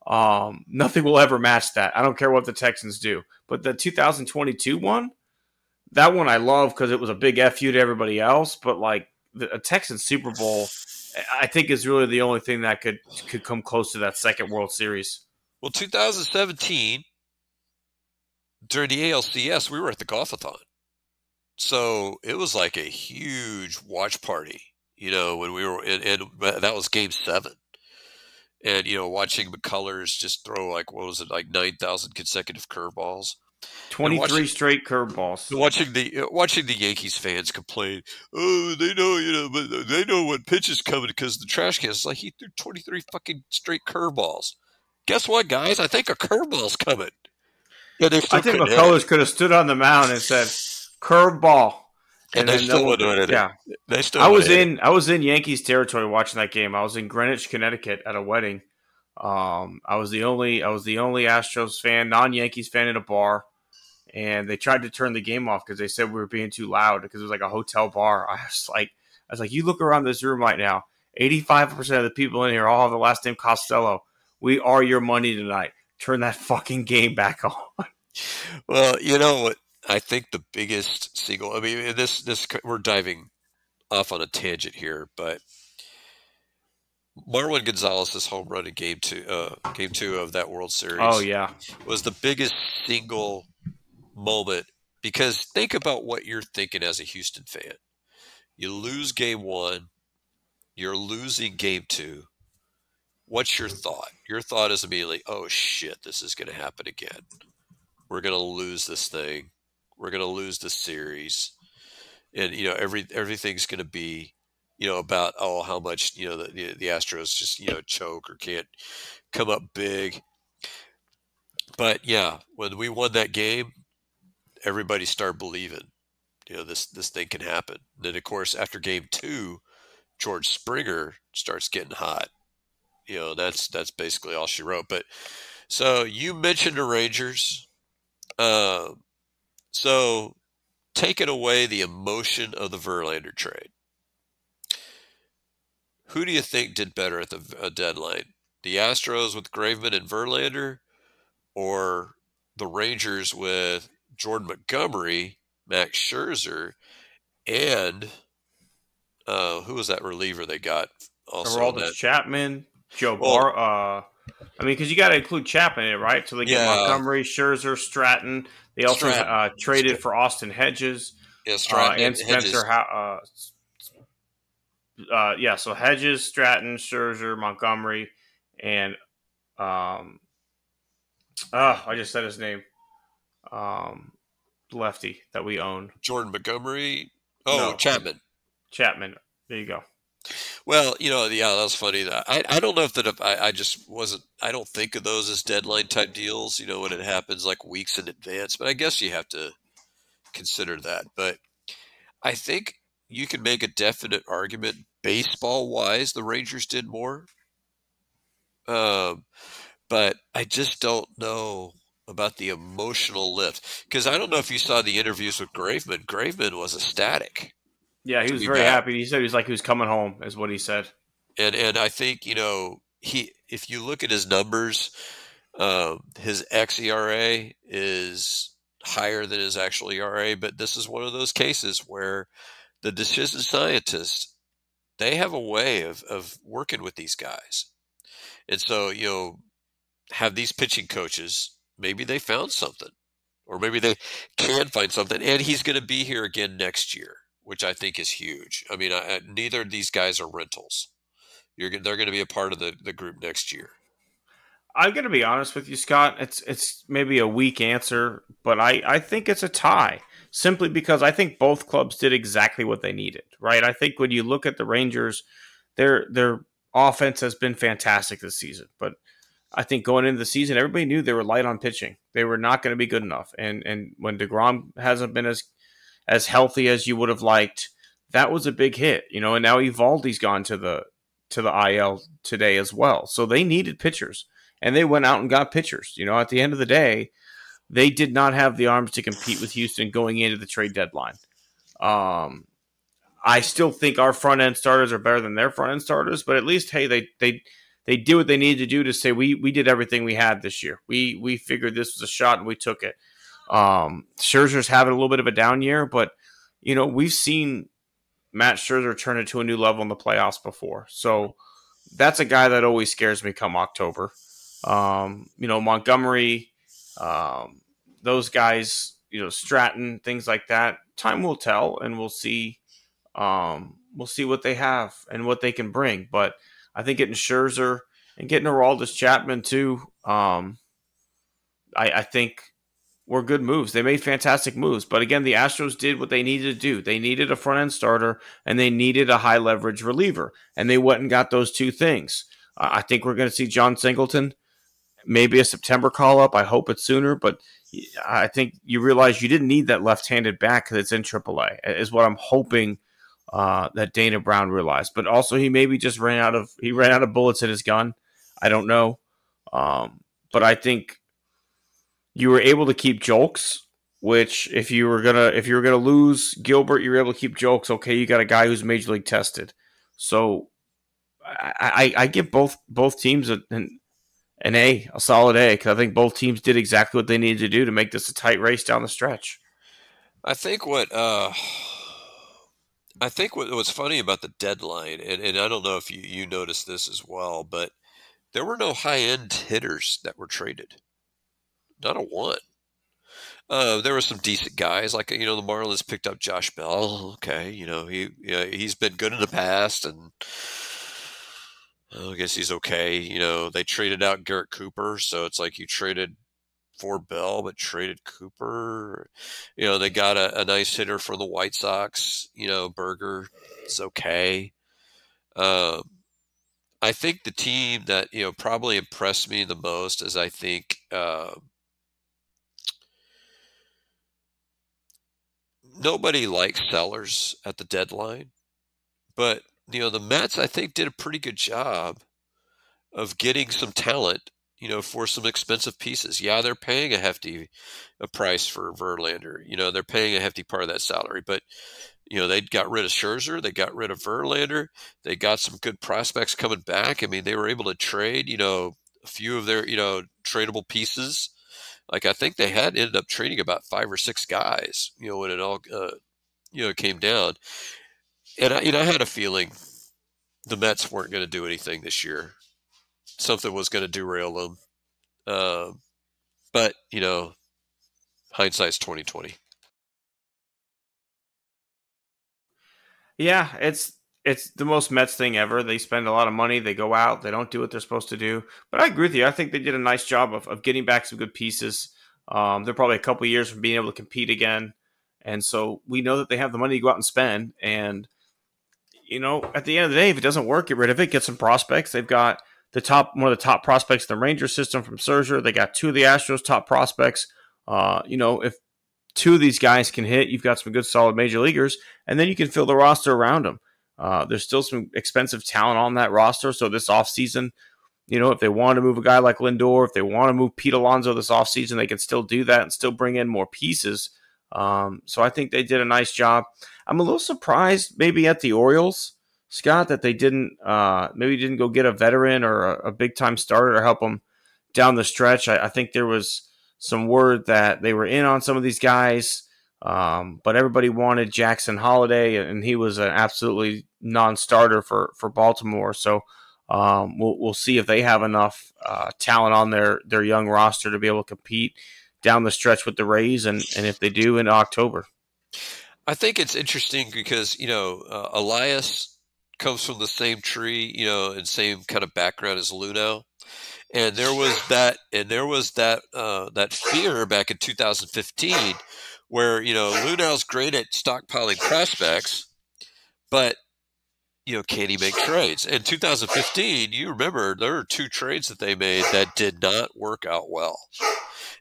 Um, nothing will ever match that. I don't care what the Texans do. But the 2022 one, that one I love because it was a big fu to everybody else. But like the a Texan Super Bowl I think is really the only thing that could could come close to that second World Series. Well, 2017 during the ALCS, we were at the golfathon, so it was like a huge watch party. You know, when we were, and, and that was Game Seven, and you know, watching McCullers just throw like what was it, like nine thousand consecutive curveballs. 23 watching, straight curveballs. Watching the uh, watching the Yankees fans complain, oh, they know, you know, but they know what pitch is coming because the trash can is like he threw 23 fucking straight curveballs. Guess what, guys? I think a curveball's coming. Yeah, they I think McCullers could have stood on the mound and said, "Curveball," and, and they still were doing it. Yeah, they still. I was in I was in Yankees territory watching that game. I was in Greenwich, Connecticut, at a wedding. Um, I was the only I was the only Astros fan, non Yankees fan in a bar and they tried to turn the game off because they said we were being too loud because it was like a hotel bar. I was like, I was like, you look around this room right now. Eighty-five percent of the people in here all have the last name Costello. We are your money tonight. Turn that fucking game back on. Well, you know what? I think the biggest single. I mean, this this we're diving off on a tangent here, but Marwin Gonzalez's home run in game two, uh, game two of that World Series. Oh yeah, was the biggest single moment because think about what you're thinking as a Houston fan. You lose game one, you're losing game two. What's your thought? Your thought is immediately, oh shit, this is going to happen again. We're going to lose this thing. We're going to lose the series. And, you know, every everything's going to be, you know, about, oh, how much, you know, the, the, Astros just, you know, choke or can't come up big. But yeah, when we won that game, everybody start believing, you know, this this thing can happen. Then of course after game two, George Springer starts getting hot. You know, that's that's basically all she wrote. But So you mentioned the Rangers. Uh, so taking away the emotion of the Verlander trade, who do you think did better at the uh, deadline? The Astros with Graveman and Verlander, or the Rangers with Jordan Montgomery, Max Scherzer, and uh, who was that reliever they got? Also, Aroldis Chapman, Joe well, Bar. Uh, I mean, because you got to include Chapman in it, right? So they get yeah. Montgomery, Scherzer, Stratton. They also Uh, traded for Austin Hedges. Yeah, Stratton uh, and Spencer. Ha- uh, uh, yeah, so Hedges, Stratton, Scherzer, Montgomery, and um, oh, I just said his name. Um, lefty that we own. Jordan Montgomery. Oh, no. Chapman. Chapman. There you go. Well, you know, yeah, that's funny. I I don't know if that I, I just wasn't. I don't think of those as deadline type deals. You know, when it happens like weeks in advance. But I guess you have to consider that. But I think you can make a definite argument baseball wise. The Rangers did more. Um, but I just don't know about the emotional lift because I don't know if you saw the interviews with Graveman. Graveman was ecstatic. Yeah, he was very back. happy. He said he was like he was coming home, is what he said. And and I think you know he if you look at his numbers, um, his xERA is higher than his actual ERA. But this is one of those cases where the decision scientists they have a way of of working with these guys, and so you know have these pitching coaches maybe they found something or maybe they can find something and he's going to be here again next year which i think is huge i mean I, neither of these guys are rentals You're, they're going to be a part of the, the group next year i'm going to be honest with you scott it's it's maybe a weak answer but i i think it's a tie simply because i think both clubs did exactly what they needed right i think when you look at the rangers their their offense has been fantastic this season but I think going into the season, everybody knew they were light on pitching. They were not going to be good enough. And and when Degrom hasn't been as as healthy as you would have liked, that was a big hit, you know. And now Eovaldi's gone to the to the IL today as well. So they needed pitchers, and they went out and got pitchers. You know, at the end of the day, they did not have the arms to compete with Houston going into the trade deadline. Um, I still think our front end starters are better than their front end starters, but at least hey, they they they did what they needed to do to say we we did everything we had this year. We we figured this was a shot and we took it. Um, Scherzer's having a little bit of a down year, but you know we've seen Matt Scherzer turn it to a new level in the playoffs before. So that's a guy that always scares me come October. Um, you know Montgomery, um, those guys, you know Stratton, things like that. Time will tell, and we'll see. Um, we'll see what they have and what they can bring, but I think getting Scherzer and getting Aroldis Chapman too. Um, I, I think were good moves. They made fantastic moves, but again, the Astros did what they needed to do. They needed a front end starter and they needed a high leverage reliever, and they went and got those two things. I think we're going to see Jon Singleton, maybe a September call up. I hope it's sooner, but I think you realize you didn't need that left handed back it's in AAA. Is what I'm hoping uh, that Dana Brown realized. But also, he maybe just ran out of he ran out of bullets in his gun. I don't know, um, but I think you were able to keep Julks. Which, if you were gonna if you were gonna lose Gilbert, you were able to keep Julks. Okay, you got a guy who's major league tested. So I, I, I give both both teams an, an A, a solid A, because I think both teams did exactly what they needed to do to make this a tight race down the stretch. I think what uh, I think what was funny about the deadline, and, and I don't know if you, you noticed this as well, but there were no high end hitters that were traded. Not a one. Uh, there were some decent guys, like you know the Marlins picked up Josh Bell. Okay, you know he he's been good in the past, and I guess he's okay. You know they traded out Garrett Cooper, so it's like you traded for Bell, but traded Cooper. You know, they got a, a nice hitter for the White Sox. You know, Burger is okay. Um, I think the team that you know probably impressed me the most is I think uh, nobody likes sellers at the deadline, but you know the Mets I think did a pretty good job of getting some talent you know, for some expensive pieces. Yeah, they're paying a hefty a price for Verlander. You know, they're paying a hefty part of that salary, but you know, they got rid of Scherzer, they got rid of Verlander, they got some good prospects coming back. I mean, they were able to trade, you know, a few of their, you know, tradable pieces. Like I think they had ended up trading about five or six guys, you know, when it all, uh, you know, came down. And I, you know, I had a feeling the Mets weren't going to do anything this year. Something was going to derail them. Uh, but you know, hindsight's twenty twenty. Yeah, it's it's the most Mets thing ever. They spend a lot of money. They go out. They don't do what they're supposed to do. But I agree with you. I think they did a nice job of, of getting back some good pieces. Um, they're probably a couple years from being able to compete again. And so we know that they have the money to go out and spend. And, you know, at the end of the day, if it doesn't work, get rid of it, get some prospects. They've got the top, one of the top prospects in the Ranger system from Scherzer. They got two of the Astros' top prospects. Uh, you know, if two of these guys can hit, you've got some good, solid major leaguers, and then you can fill the roster around them. Uh, there's still some expensive talent on that roster. So this offseason, you know, if they want to move a guy like Lindor, if they want to move Pete Alonso this offseason, they can still do that and still bring in more pieces. Um, so I think they did a nice job. I'm a little surprised maybe at the Orioles, Scott, that they didn't uh, maybe didn't go get a veteran or a, a big time starter to help them down the stretch. I, I think there was some word that they were in on some of these guys. Um, but everybody wanted Jackson Holliday, and he was an absolutely non-starter for for Baltimore. So um, we'll we'll see if they have enough uh, talent on their their young roster to be able to compete down the stretch with the Rays, and and if they do in October. I think it's interesting because you know uh, Elias comes from the same tree, you know, and same kind of background as Luhnow, and there was that and there was that uh, that fear back in 2015 where you know Luhnow's great at stockpiling prospects, but you know can he make trades? In 2015, you remember there were two trades that they made that did not work out well.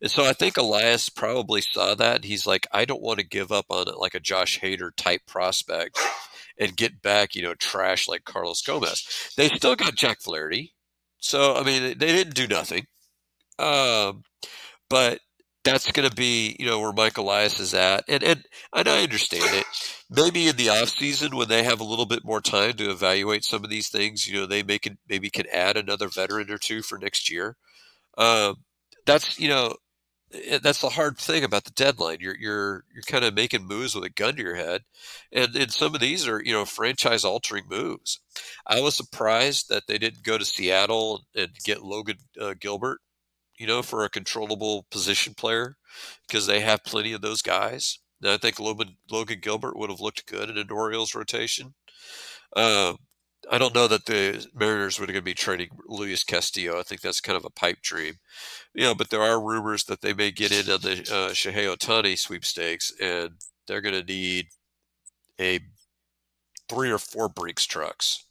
And so I think Elias probably saw that. He's like, I don't want to give up on it like a Josh Hader type prospect and get back, you know, trash like Carlos Gomez. They still got Jack Flaherty. So I mean, they didn't do nothing, um, but that's going to be you know where Mike Elias is at, and and and I understand it. Maybe in the off season when they have a little bit more time to evaluate some of these things, you know, they make it, maybe can add another veteran or two for next year. Um, that's you know Eh, that's the hard thing about the deadline. You're you're you're kind of making moves with a gun to your head, and and some of these are you know franchise altering moves. I was surprised that they didn't go to Seattle and get Logan uh, Gilbert, you know, for a controllable position player, because they have plenty of those guys. I think Logan Logan Gilbert would have looked good in an Orioles rotation. Uh, I don't know that the Mariners were going to be trading Luis Castillo. I think that's kind of a pipe dream. You know, but there are rumors that they may get into the uh, Shohei Ohtani sweepstakes, and they're going to need a three or four Brinks trucks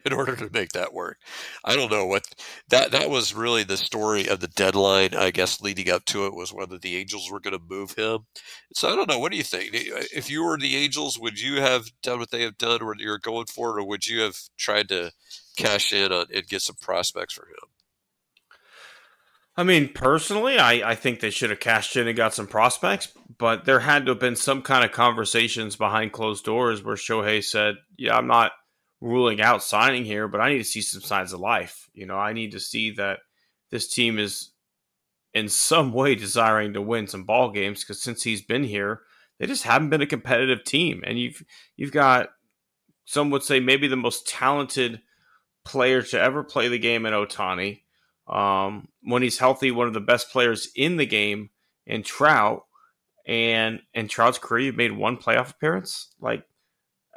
in order to make that work. I don't know what that that was really the story of the deadline. I guess leading up to it was whether the Angels were going to move him. So I don't know. What do you think? If you were the Angels, would you have done what they have done, or you're going for it, or would you have tried to cash in on and get some prospects for him? I mean, personally, I, I think they should have cashed in and got some prospects, but there had to have been some kind of conversations behind closed doors where Shohei said, Yeah, I'm not ruling out signing here, but I need to see some signs of life. You know, I need to see that this team is in some way desiring to win some ball games because since he's been here, they just haven't been a competitive team. And you've you've got some would say maybe the most talented player to ever play the game in Ohtani. Um, when he's healthy, one of the best players in the game in Trout. And in Trout's career, you made one playoff appearance. Like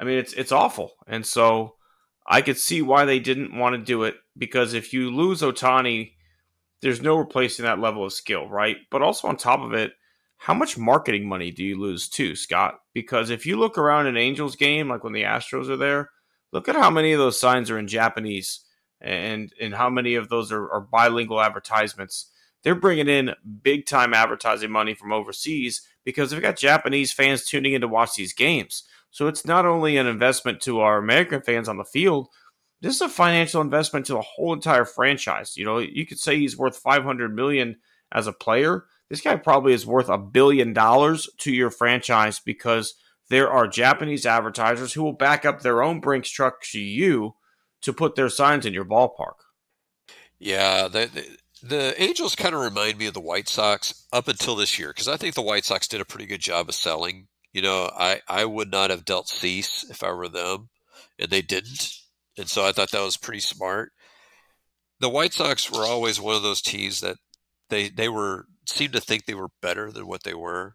I mean, it's it's awful. And so I could see why they didn't want to do it because if you lose Ohtani, there's no replacing that level of skill, right? But also on top of it, how much marketing money do you lose too, Scott? Because if you look around an Angels game, like when the Astros are there, look at how many of those signs are in Japanese and and how many of those are, are bilingual advertisements. They're bringing in big time advertising money from overseas because they've got Japanese fans tuning in to watch these games. So it's not only an investment to our American fans on the field, this is a financial investment to the whole entire franchise. You know, you could say he's worth 500 million as a player. This guy probably is worth a billion dollars to your franchise because there are Japanese advertisers who will back up their own Brinks truck to you to put their signs in your ballpark. Yeah, the, the, the Angels kind of remind me of the White Sox up until this year because I think the White Sox did a pretty good job of selling. You know, I, I would not have dealt Cease if I were them, and they didn't. And so I thought that was pretty smart. The White Sox were always one of those teams that they they were seemed to think they were better than what they were.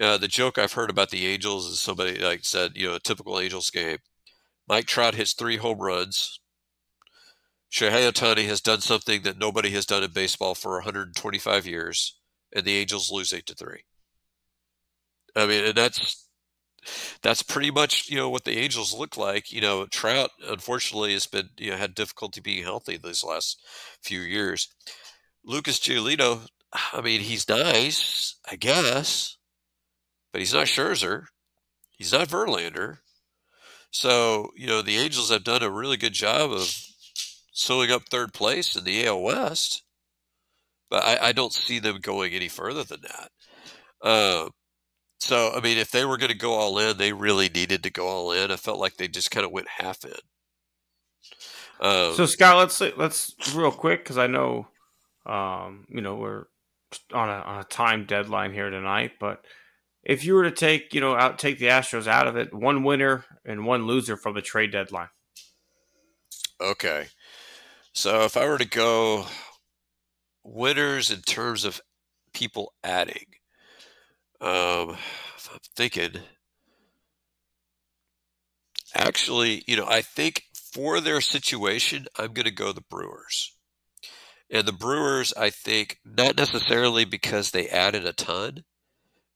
Uh, the joke I've heard about the Angels is somebody like said, you know, a typical Angels game. Mike Trout hits three home runs. Shohei Ohtani has done something that nobody has done in baseball for 125 years, and the Angels lose eight to three. I mean, that's that's pretty much you know what the Angels look like. You know, Trout unfortunately has been you know had difficulty being healthy these last few years. Lucas Giolito, I mean, he's nice, I guess, but he's not Scherzer. He's not Verlander. So, you know, the Angels have done a really good job of sewing up third place in the AL West, but I, I don't see them going any further than that. Uh, so, I mean, if they were going to go all in, they really needed to go all in. I felt like they just kind of went half in. Um, so, Scott, let's let's real quick because I know, um, you know, we're on a on a time deadline here tonight. But if you were to take, you know, out take the Astros out of it, one winner and one loser from the trade deadline. Okay, so if I were to go winners in terms of people adding, um, I'm thinking, actually, you know, I think for their situation, I'm going to go the Brewers. And the Brewers, I think, not necessarily because they added a ton,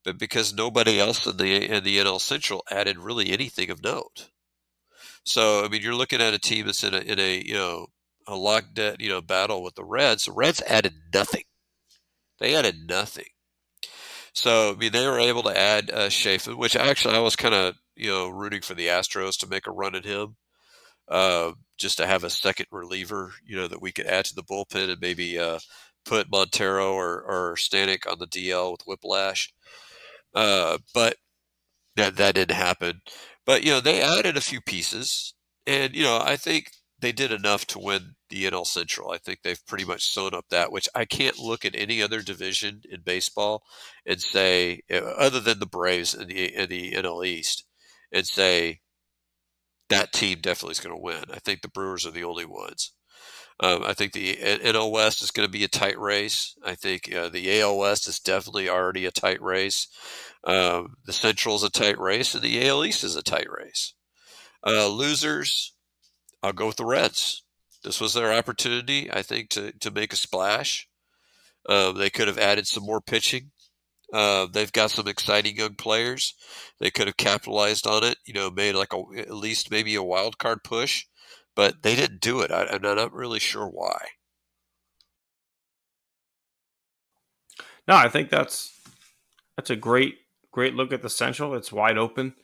but because nobody else in the in the NL Central added really anything of note. So I mean, you're looking at a team that's in a in a you know a locked you know battle with the Reds. The Reds added nothing. They added nothing. So I mean, they were able to add uh, which actually I was kind of you know rooting for the Astros to make a run at him, uh, just to have a second reliever, you know, that we could add to the bullpen and maybe uh, put Montero or or Stanek on the DL with Whiplash. Uh, but that that didn't happen. But you know, they added a few pieces, and you know, I think they did enough to win the NL Central. I think they've pretty much sewn up that, which I can't look at any other division in baseball and say, uh, other than the Braves and the, in the NL East, and say that team definitely is going to win. I think the Brewers are the only ones. Um, I think the NL West is going to be a tight race. I think uh, the AL West is definitely already a tight race. Um, the Central is a tight race, and the AL East is a tight race. Uh, losers, I'll go with the Reds. This was their opportunity, I think, to, to make a splash. Uh, they could have added some more pitching. Uh, they've got some exciting young players. They could have capitalized on it, you know, made like a, at least maybe a wild card push, but they didn't do it. I, I'm not really sure why. No, I think that's that's a great great look at the Central. It's wide open.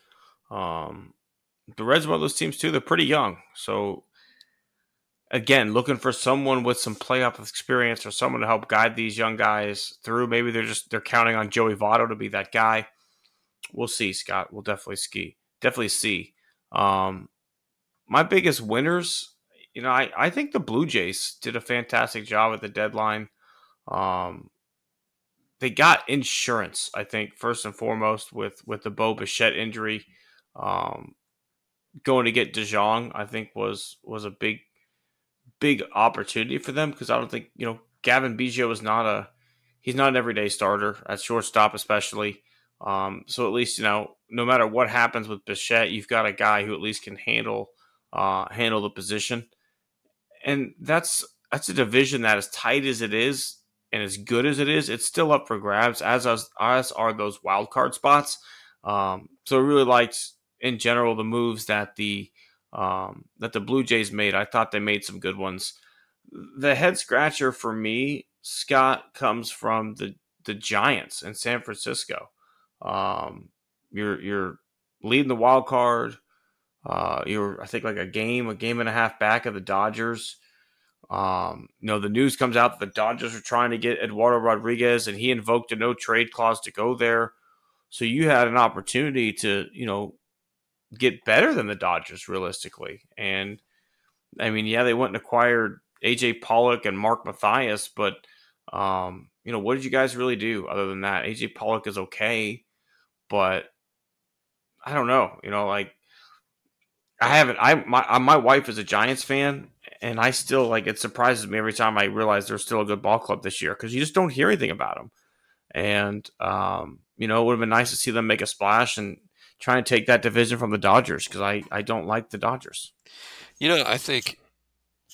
Um, the Reds one of those teams too. They're pretty young, so again, looking for someone with some playoff experience or someone to help guide these young guys through. Maybe they're just they're counting on Joey Votto to be that guy. We'll see, Scott. We'll definitely ski. Definitely see. Um, my biggest winners, you know, I, I think the Blue Jays did a fantastic job at the deadline. Um, they got insurance, I think, first and foremost with with the Bo Bichette injury. Um, going to get DeJong, I think was was a big big opportunity for them because I don't think you know Gavin Biggio is not a he's not an everyday starter at shortstop, especially. Um, so at least you know no matter what happens with Bichette, you've got a guy who at least can handle uh, handle the position, and that's that's a division that as tight as it is and as good as it is, it's still up for grabs. As as, as are those wild card spots. Um, so I really liked in general the moves that the um, that the Blue Jays made. I thought they made some good ones. The head scratcher for me, Scott, comes from the the Giants in San Francisco. Um, you're you're leading the wild card. Uh, you were, I think, like a game, a game and a half back of the Dodgers. Um, you know, the news comes out that the Dodgers are trying to get Eduardo Rodriguez, and he invoked a no trade clause to go there. So you had an opportunity to, you know, get better than the Dodgers realistically. And I mean, yeah, they went and acquired AJ Pollock and Mark Mathias, but um, you know, what did you guys really do other than that? AJ Pollock is okay, but I don't know. You know, like I haven't. I my my wife is a Giants fan, and I still like it surprises me every time I realize they're still a good ball club this year because you just don't hear anything about them. And um, you know, it would have been nice to see them make a splash and try and take that division from the Dodgers because I I don't like the Dodgers. You know, I think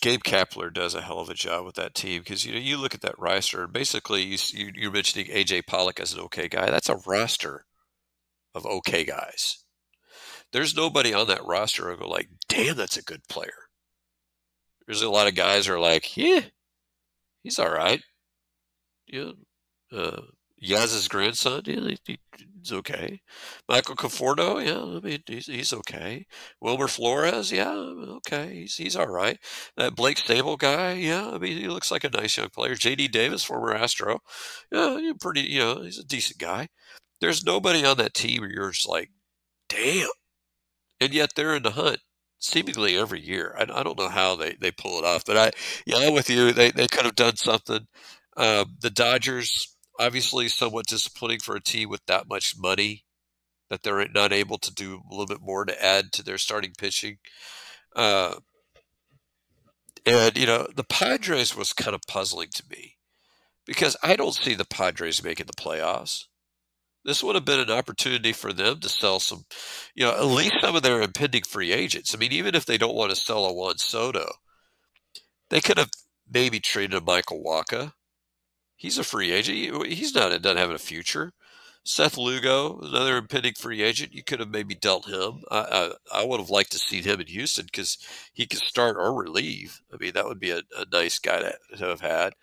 Gabe Kapler does a hell of a job with that team because you know you look at that roster. Basically, you, you you're mentioning AJ Pollock as an okay guy. That's a roster of okay guys. There's nobody on that roster who go like, "Damn, that's a good player." There's a lot of guys who are like, "Yeah, he's all right." Yeah, uh, Yaz's grandson, yeah, he, he's okay. Michael Conforto, yeah, I mean, he's, he's okay. Wilmer Flores, yeah, okay, he's, he's all right. That Blake Snell guy, yeah, I mean, he looks like a nice young player. J.D. Davis, former Astro, yeah, pretty, you know, he's a decent guy. There's nobody on that team where you're just like, damn. And yet they're in the hunt seemingly every year. I, I don't know how they, they pull it off, but I, yeah, I'm with you. They, they could have done something. Uh, the Dodgers, obviously somewhat disappointing for a team with that much money that they're not able to do a little bit more to add to their starting pitching. Uh, and, you know, the Padres was kind of puzzling to me because I don't see the Padres making the playoffs. This would have been an opportunity for them to sell some, you know, at least some of their impending free agents. I mean, even if they don't want to sell a Juan Soto, they could have maybe traded a Michael Wacha He's a free agent. He's not doesn't have a future. Seth Lugo, another impending free agent. You could have maybe dealt him. I I, I would have liked to see him in Houston because he could start or relieve. I mean, that would be a, a nice guy to, to have had.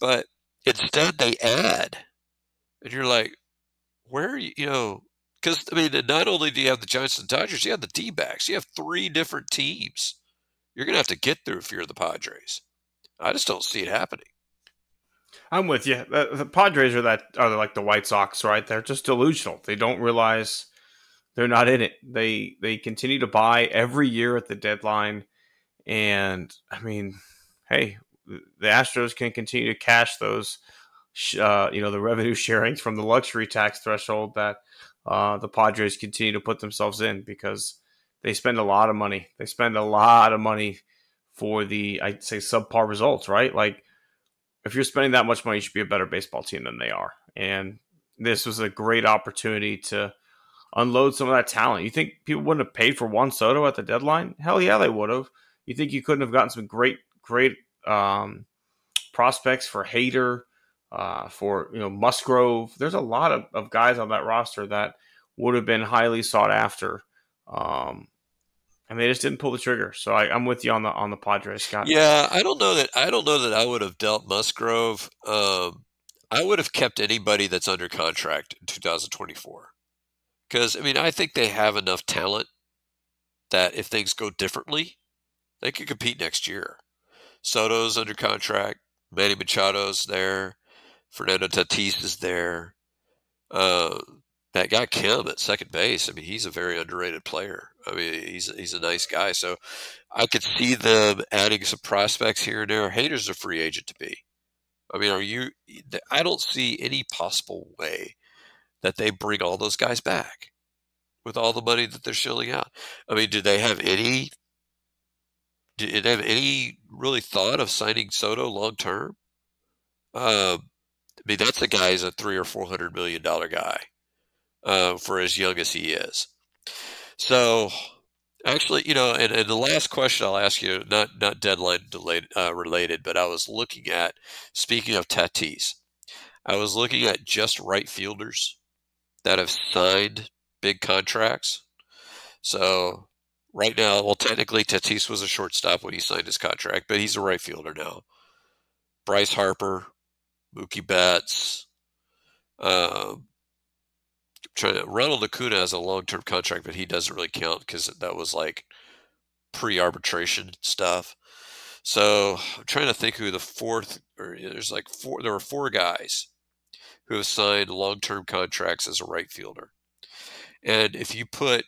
But instead, they add, and you're like, where are you? You know, because I mean, not only do you have the Giants and Dodgers, you have the D backs. You have three different teams. You're going to have to get through if you're the Padres. I just don't see it happening. I'm with you. The, Padres are that are like the White Sox, right? They're just delusional. They don't realize they're not in it. They they continue to buy every year at the deadline, and I mean, hey, the Astros can continue to cash those, uh, you know, the revenue sharings from the luxury tax threshold that uh, the Padres continue to put themselves in because they spend a lot of money. They spend a lot of money for the I'd say subpar results, right? Like if you're spending that much money, you should be a better baseball team than they are. And this was a great opportunity to unload some of that talent. You think people wouldn't have paid for Juan Soto at the deadline? Hell yeah, they would have. You think you couldn't have gotten some great, great um, prospects for Hader, uh, for you know Musgrove? There's a lot of, of guys on that roster that would have been highly sought after. Um, and they just didn't pull the trigger. So I, am with you on the on the Padres, Scott. Yeah, I don't know that I don't know that I would have dealt Musgrove. Um, I would have kept anybody that's under contract in 2024 because I mean I think they have enough talent that if things go differently, they could compete next year. Soto's under contract. Manny Machado's there. Fernando Tatis is there. Uh, that guy Kim at second base. I mean, he's a very underrated player. I mean, he's he's a nice guy. So I could see them adding some prospects here and there. Hader's a free agent to be. I mean, are you? I don't see any possible way that they bring all those guys back with all the money that they're shelling out. I mean, do they have any? Did they have any really thought of signing Soto long term? Um, I mean, that's a guy who's a three or four hundred million dollar guy uh, for as young as he is. So, actually, you know, and, and the last question I'll ask you, not not deadline delayed, uh, related, but I was looking at speaking of Tatis, I was looking at just right fielders that have signed big contracts. So right now, well, technically Tatis was a shortstop when he signed his contract, but he's a right fielder now. Bryce Harper, Mookie Betts, um, trying to, Ronald Acuna has a long term contract, but he doesn't really count because that was like pre-arbitration stuff. So I'm trying to think who the fourth, or there's like four. There were four guys who have signed long-term contracts as a right fielder, and if you put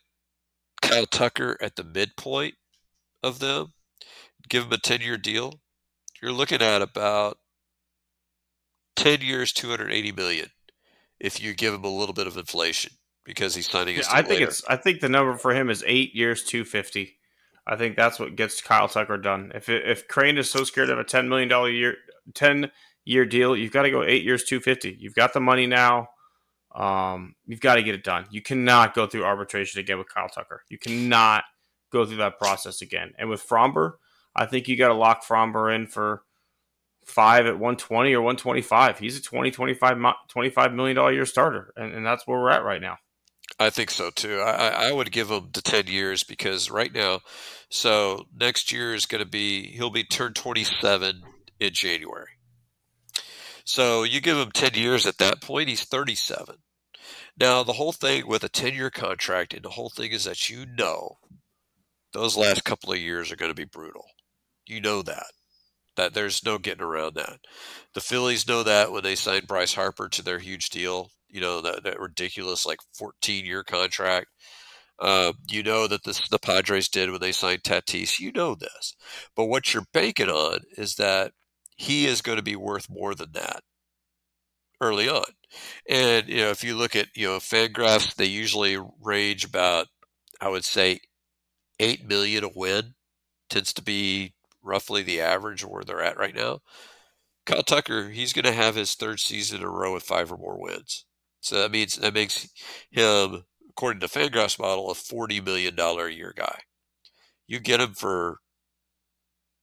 Kyle Tucker at the midpoint of them, give him a 10-year deal, you're looking at about 10 years, 280 million. If you give him a little bit of inflation because he's signing. Yeah, I think later. it's. I think the number for him is eight years, 250. I think that's what gets Kyle Tucker done. If it, if Crane is so scared of a ten million dollar year, ten year deal, you've got to go eight years, two fifty. You've got the money now. Um, you've got to get it done. You cannot go through arbitration again with Kyle Tucker. You cannot go through that process again. And with Framber, I think you got to lock Framber in for five at 120 or 125. He's a 20, 25, 25 million dollar year starter, and, and that's where we're at right now. I think so too. I, I would give him the 10 years because right now, so next year is going to be, he'll be turned 27 in January. So you give him 10 years at that point, he's 37. Now, the whole thing with a 10 year contract, and the whole thing is that you know those last couple of years are going to be brutal. You know that. That there's no getting around that. The Phillies know that when they signed Bryce Harper to their huge deal you know that, that ridiculous like 14 year contract. Uh, you know that this the Padres did when they signed Tatis. You know this, but what you're banking on is that he is going to be worth more than that early on. And you know, if you look at you know Fangraphs, they usually range about I would say eight million a win tends to be roughly the average where they're at right now. Kyle Tucker, he's going to have his third season in a row with five or more wins. So that means that makes him, according to Fangraphs model, a forty million dollar a year guy. You get him for,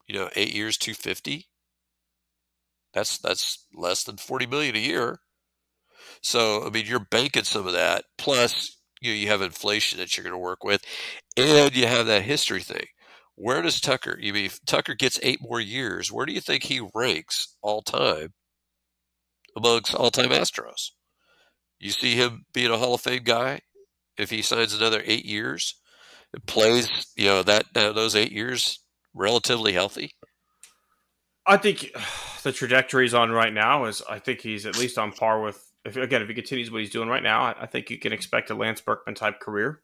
you know, eight years, two fifty. That's that's less than forty million a year. So I mean, you're banking some of that. Plus, you know, you have inflation that you're going to work with, and you have that history thing. Where does Tucker? You mean Tucker gets eight more years? Where do you think he ranks all time amongst all time Astros? You see him being a Hall of Fame guy if he signs another eight years and plays, you know, that uh, those eight years relatively healthy. I think the trajectory he's on right now is I think he's at least on par with if again if he continues what he's doing right now, I think you can expect a Lance Berkman type career,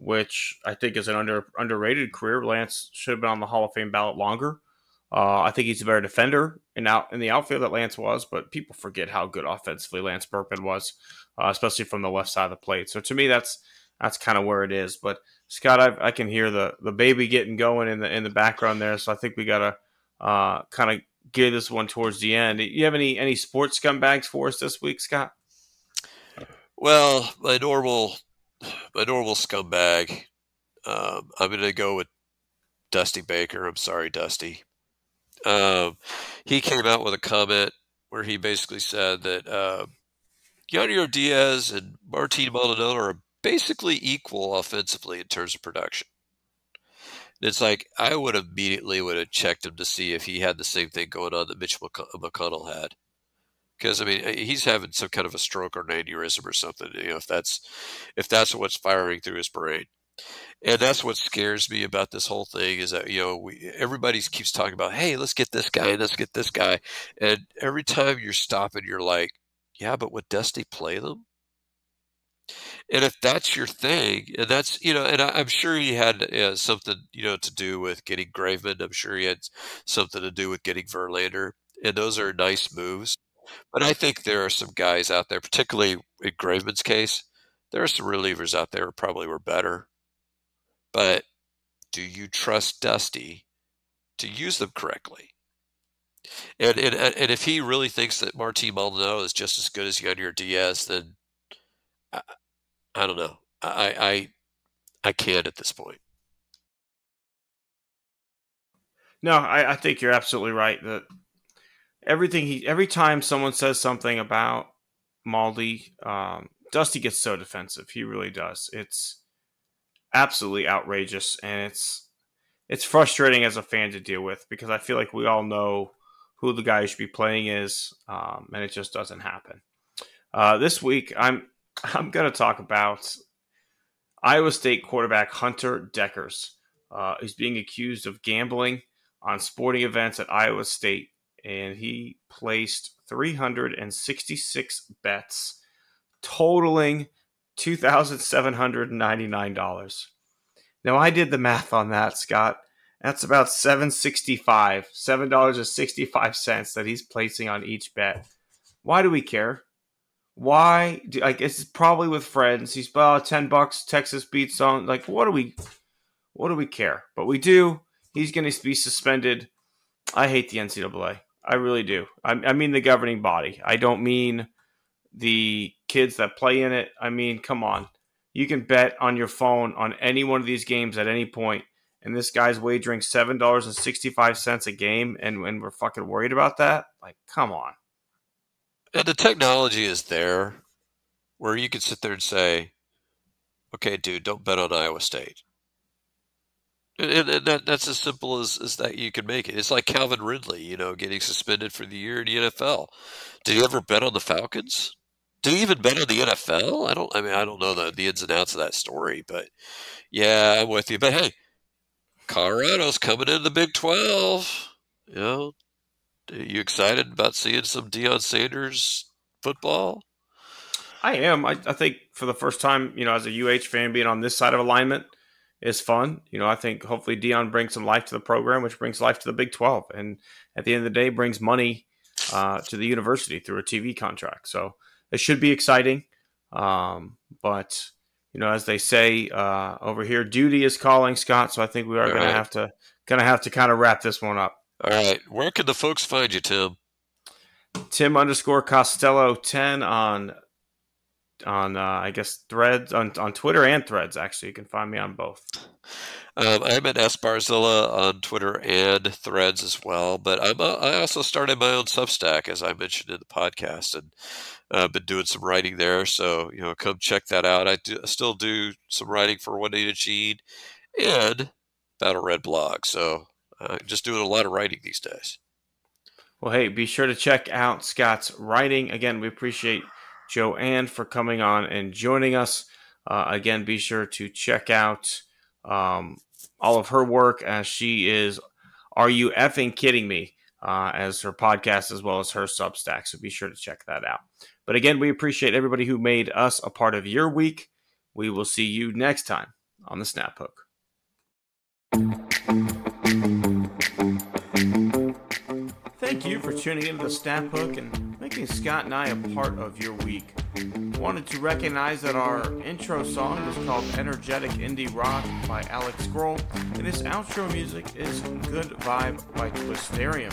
which I think is an under underrated career. Lance should have been on the Hall of Fame ballot longer. Uh, I think he's a better defender in out in the outfield that Lance was, but people forget how good offensively Lance Berkman was uh, especially from the left side of the plate. So to me, that's that's kind of where it is. But Scott, I, I, can hear the the baby getting going in the in the background there. So I think we gotta uh, kind of gear this one towards the end. You have any any sports scumbags for us this week, Scott? Well, my normal my normal scumbag. Um, I'm going to go with Dusty Baker. I'm sorry, Dusty. Um, he came out with a comment where he basically said that uh, Diaz and Martin Maldonado are basically equal offensively in terms of production. And it's like I would immediately would have checked him to see if he had the same thing going on that Mitch McConnell had. Because I mean, he's having some kind of a stroke or an aneurysm or something. You know, if that's if that's what's firing through his brain, and that's what scares me about this whole thing is that you know we everybody keeps talking about, hey, let's get this guy, let's get this guy, and every time you're stopping, you're like, yeah, but would Dusty play them? And if that's your thing, and that's you know, and I, am sure he had uh, something you know to do with getting Graveman. I'm sure he had something to do with getting Verlander, and those are nice moves. But I think there are some guys out there, particularly in Graveman's case, there are some relievers out there who probably were better. But do you trust Dusty to use them correctly? And, and and if he really thinks that Martin Maldonado is just as good as Yainer Diaz, then I, I don't know. I, I I can't at this point. No, I, I think you're absolutely right. That everything he every time someone says something about Maldi, um, Dusty gets so defensive. He really does. It's absolutely outrageous, and it's it's frustrating as a fan to deal with because I feel like we all know who the guy should be playing is, um, and it just doesn't happen. Uh, this week, I'm I'm going to talk about Iowa State quarterback Hunter Dekkers. uh, is being accused of gambling on sporting events at Iowa State, and he placed 366 bets, totaling $2,799. Now, I did the math on that, Scott. That's about 765 $7.65 that he's placing on each bet. Why do we care? Why? Do, I guess it's probably with friends. He's about 10 bucks, Texas beats on Like, what do we, what do we care? But we do. He's going to be suspended. I hate the NCAA. I really do. I, I mean the governing body. I don't mean the kids that play in it. I mean, come on. You can bet on your phone on any one of these games at any point, and this guy's wagering seven dollars and sixty five cents a game, and when we're fucking worried about that, like, come on. And the technology is there, where you could sit there and say, "Okay, dude, don't bet on Iowa State." And, and that, that's as simple as, as that you can make it. It's like Calvin Ridley, you know, getting suspended for the year in the NFL. Did he ever bet on the Falcons? Did he even bet on the NFL? I don't. I mean, I don't know the, the ins and outs of that story, but yeah, I'm with you. But hey, Colorado's coming in the Big Twelve. You know, are you excited about seeing some Deion Sanders football? I am. I, I think for the first time, you know, as a UH fan, being on this side of alignment – is fun. You know, I think hopefully Deion brings some life to the program, which brings life to the Big 12. And at the end of the day, brings money uh, to the university through a TV contract. So it should be exciting. Um, but, you know, as they say uh, over here, duty is calling, Scott. So I think we are going right. to have to going to have to kind of wrap this one up. All right. Where can the folks find you, Tim? Tim underscore Costello 10 on on uh, I guess Threads on on Twitter and Threads. Actually, you can find me on both. Um, I'm at S Barzilla on Twitter and Threads as well. But I'm uh, I also started my own Substack as I mentioned in the podcast, and I've uh, been doing some writing there. So you know, come check that out. I, do, I still do some writing for One Day Gene and Battle Red blog. So uh, just doing a lot of writing these days. Well, hey, be sure to check out Scott's writing. Again, we appreciate Joanne for coming on and joining us. Uh, again, be sure to check out um, all of her work as she is Are You Effing Kidding Me? Uh, as her podcast as well as her Substack. So be sure to check that out. But again, we appreciate everybody who made us a part of your week. We will see you next time on the Snap Hook. Thank you for tuning into the Snap Hook and making Scott and I a part of your week. Wanted to recognize that our intro song is called Energetic Indie Rock by Alex Grohl, and his outro music is Good Vibe by Twisterium.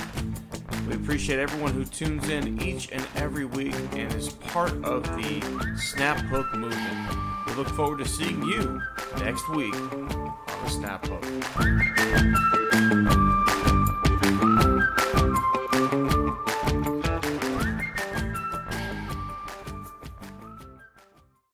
We appreciate everyone who tunes in each and every week and is part of the Snap Hook movement. We look forward to seeing you next week on the Snap Hook.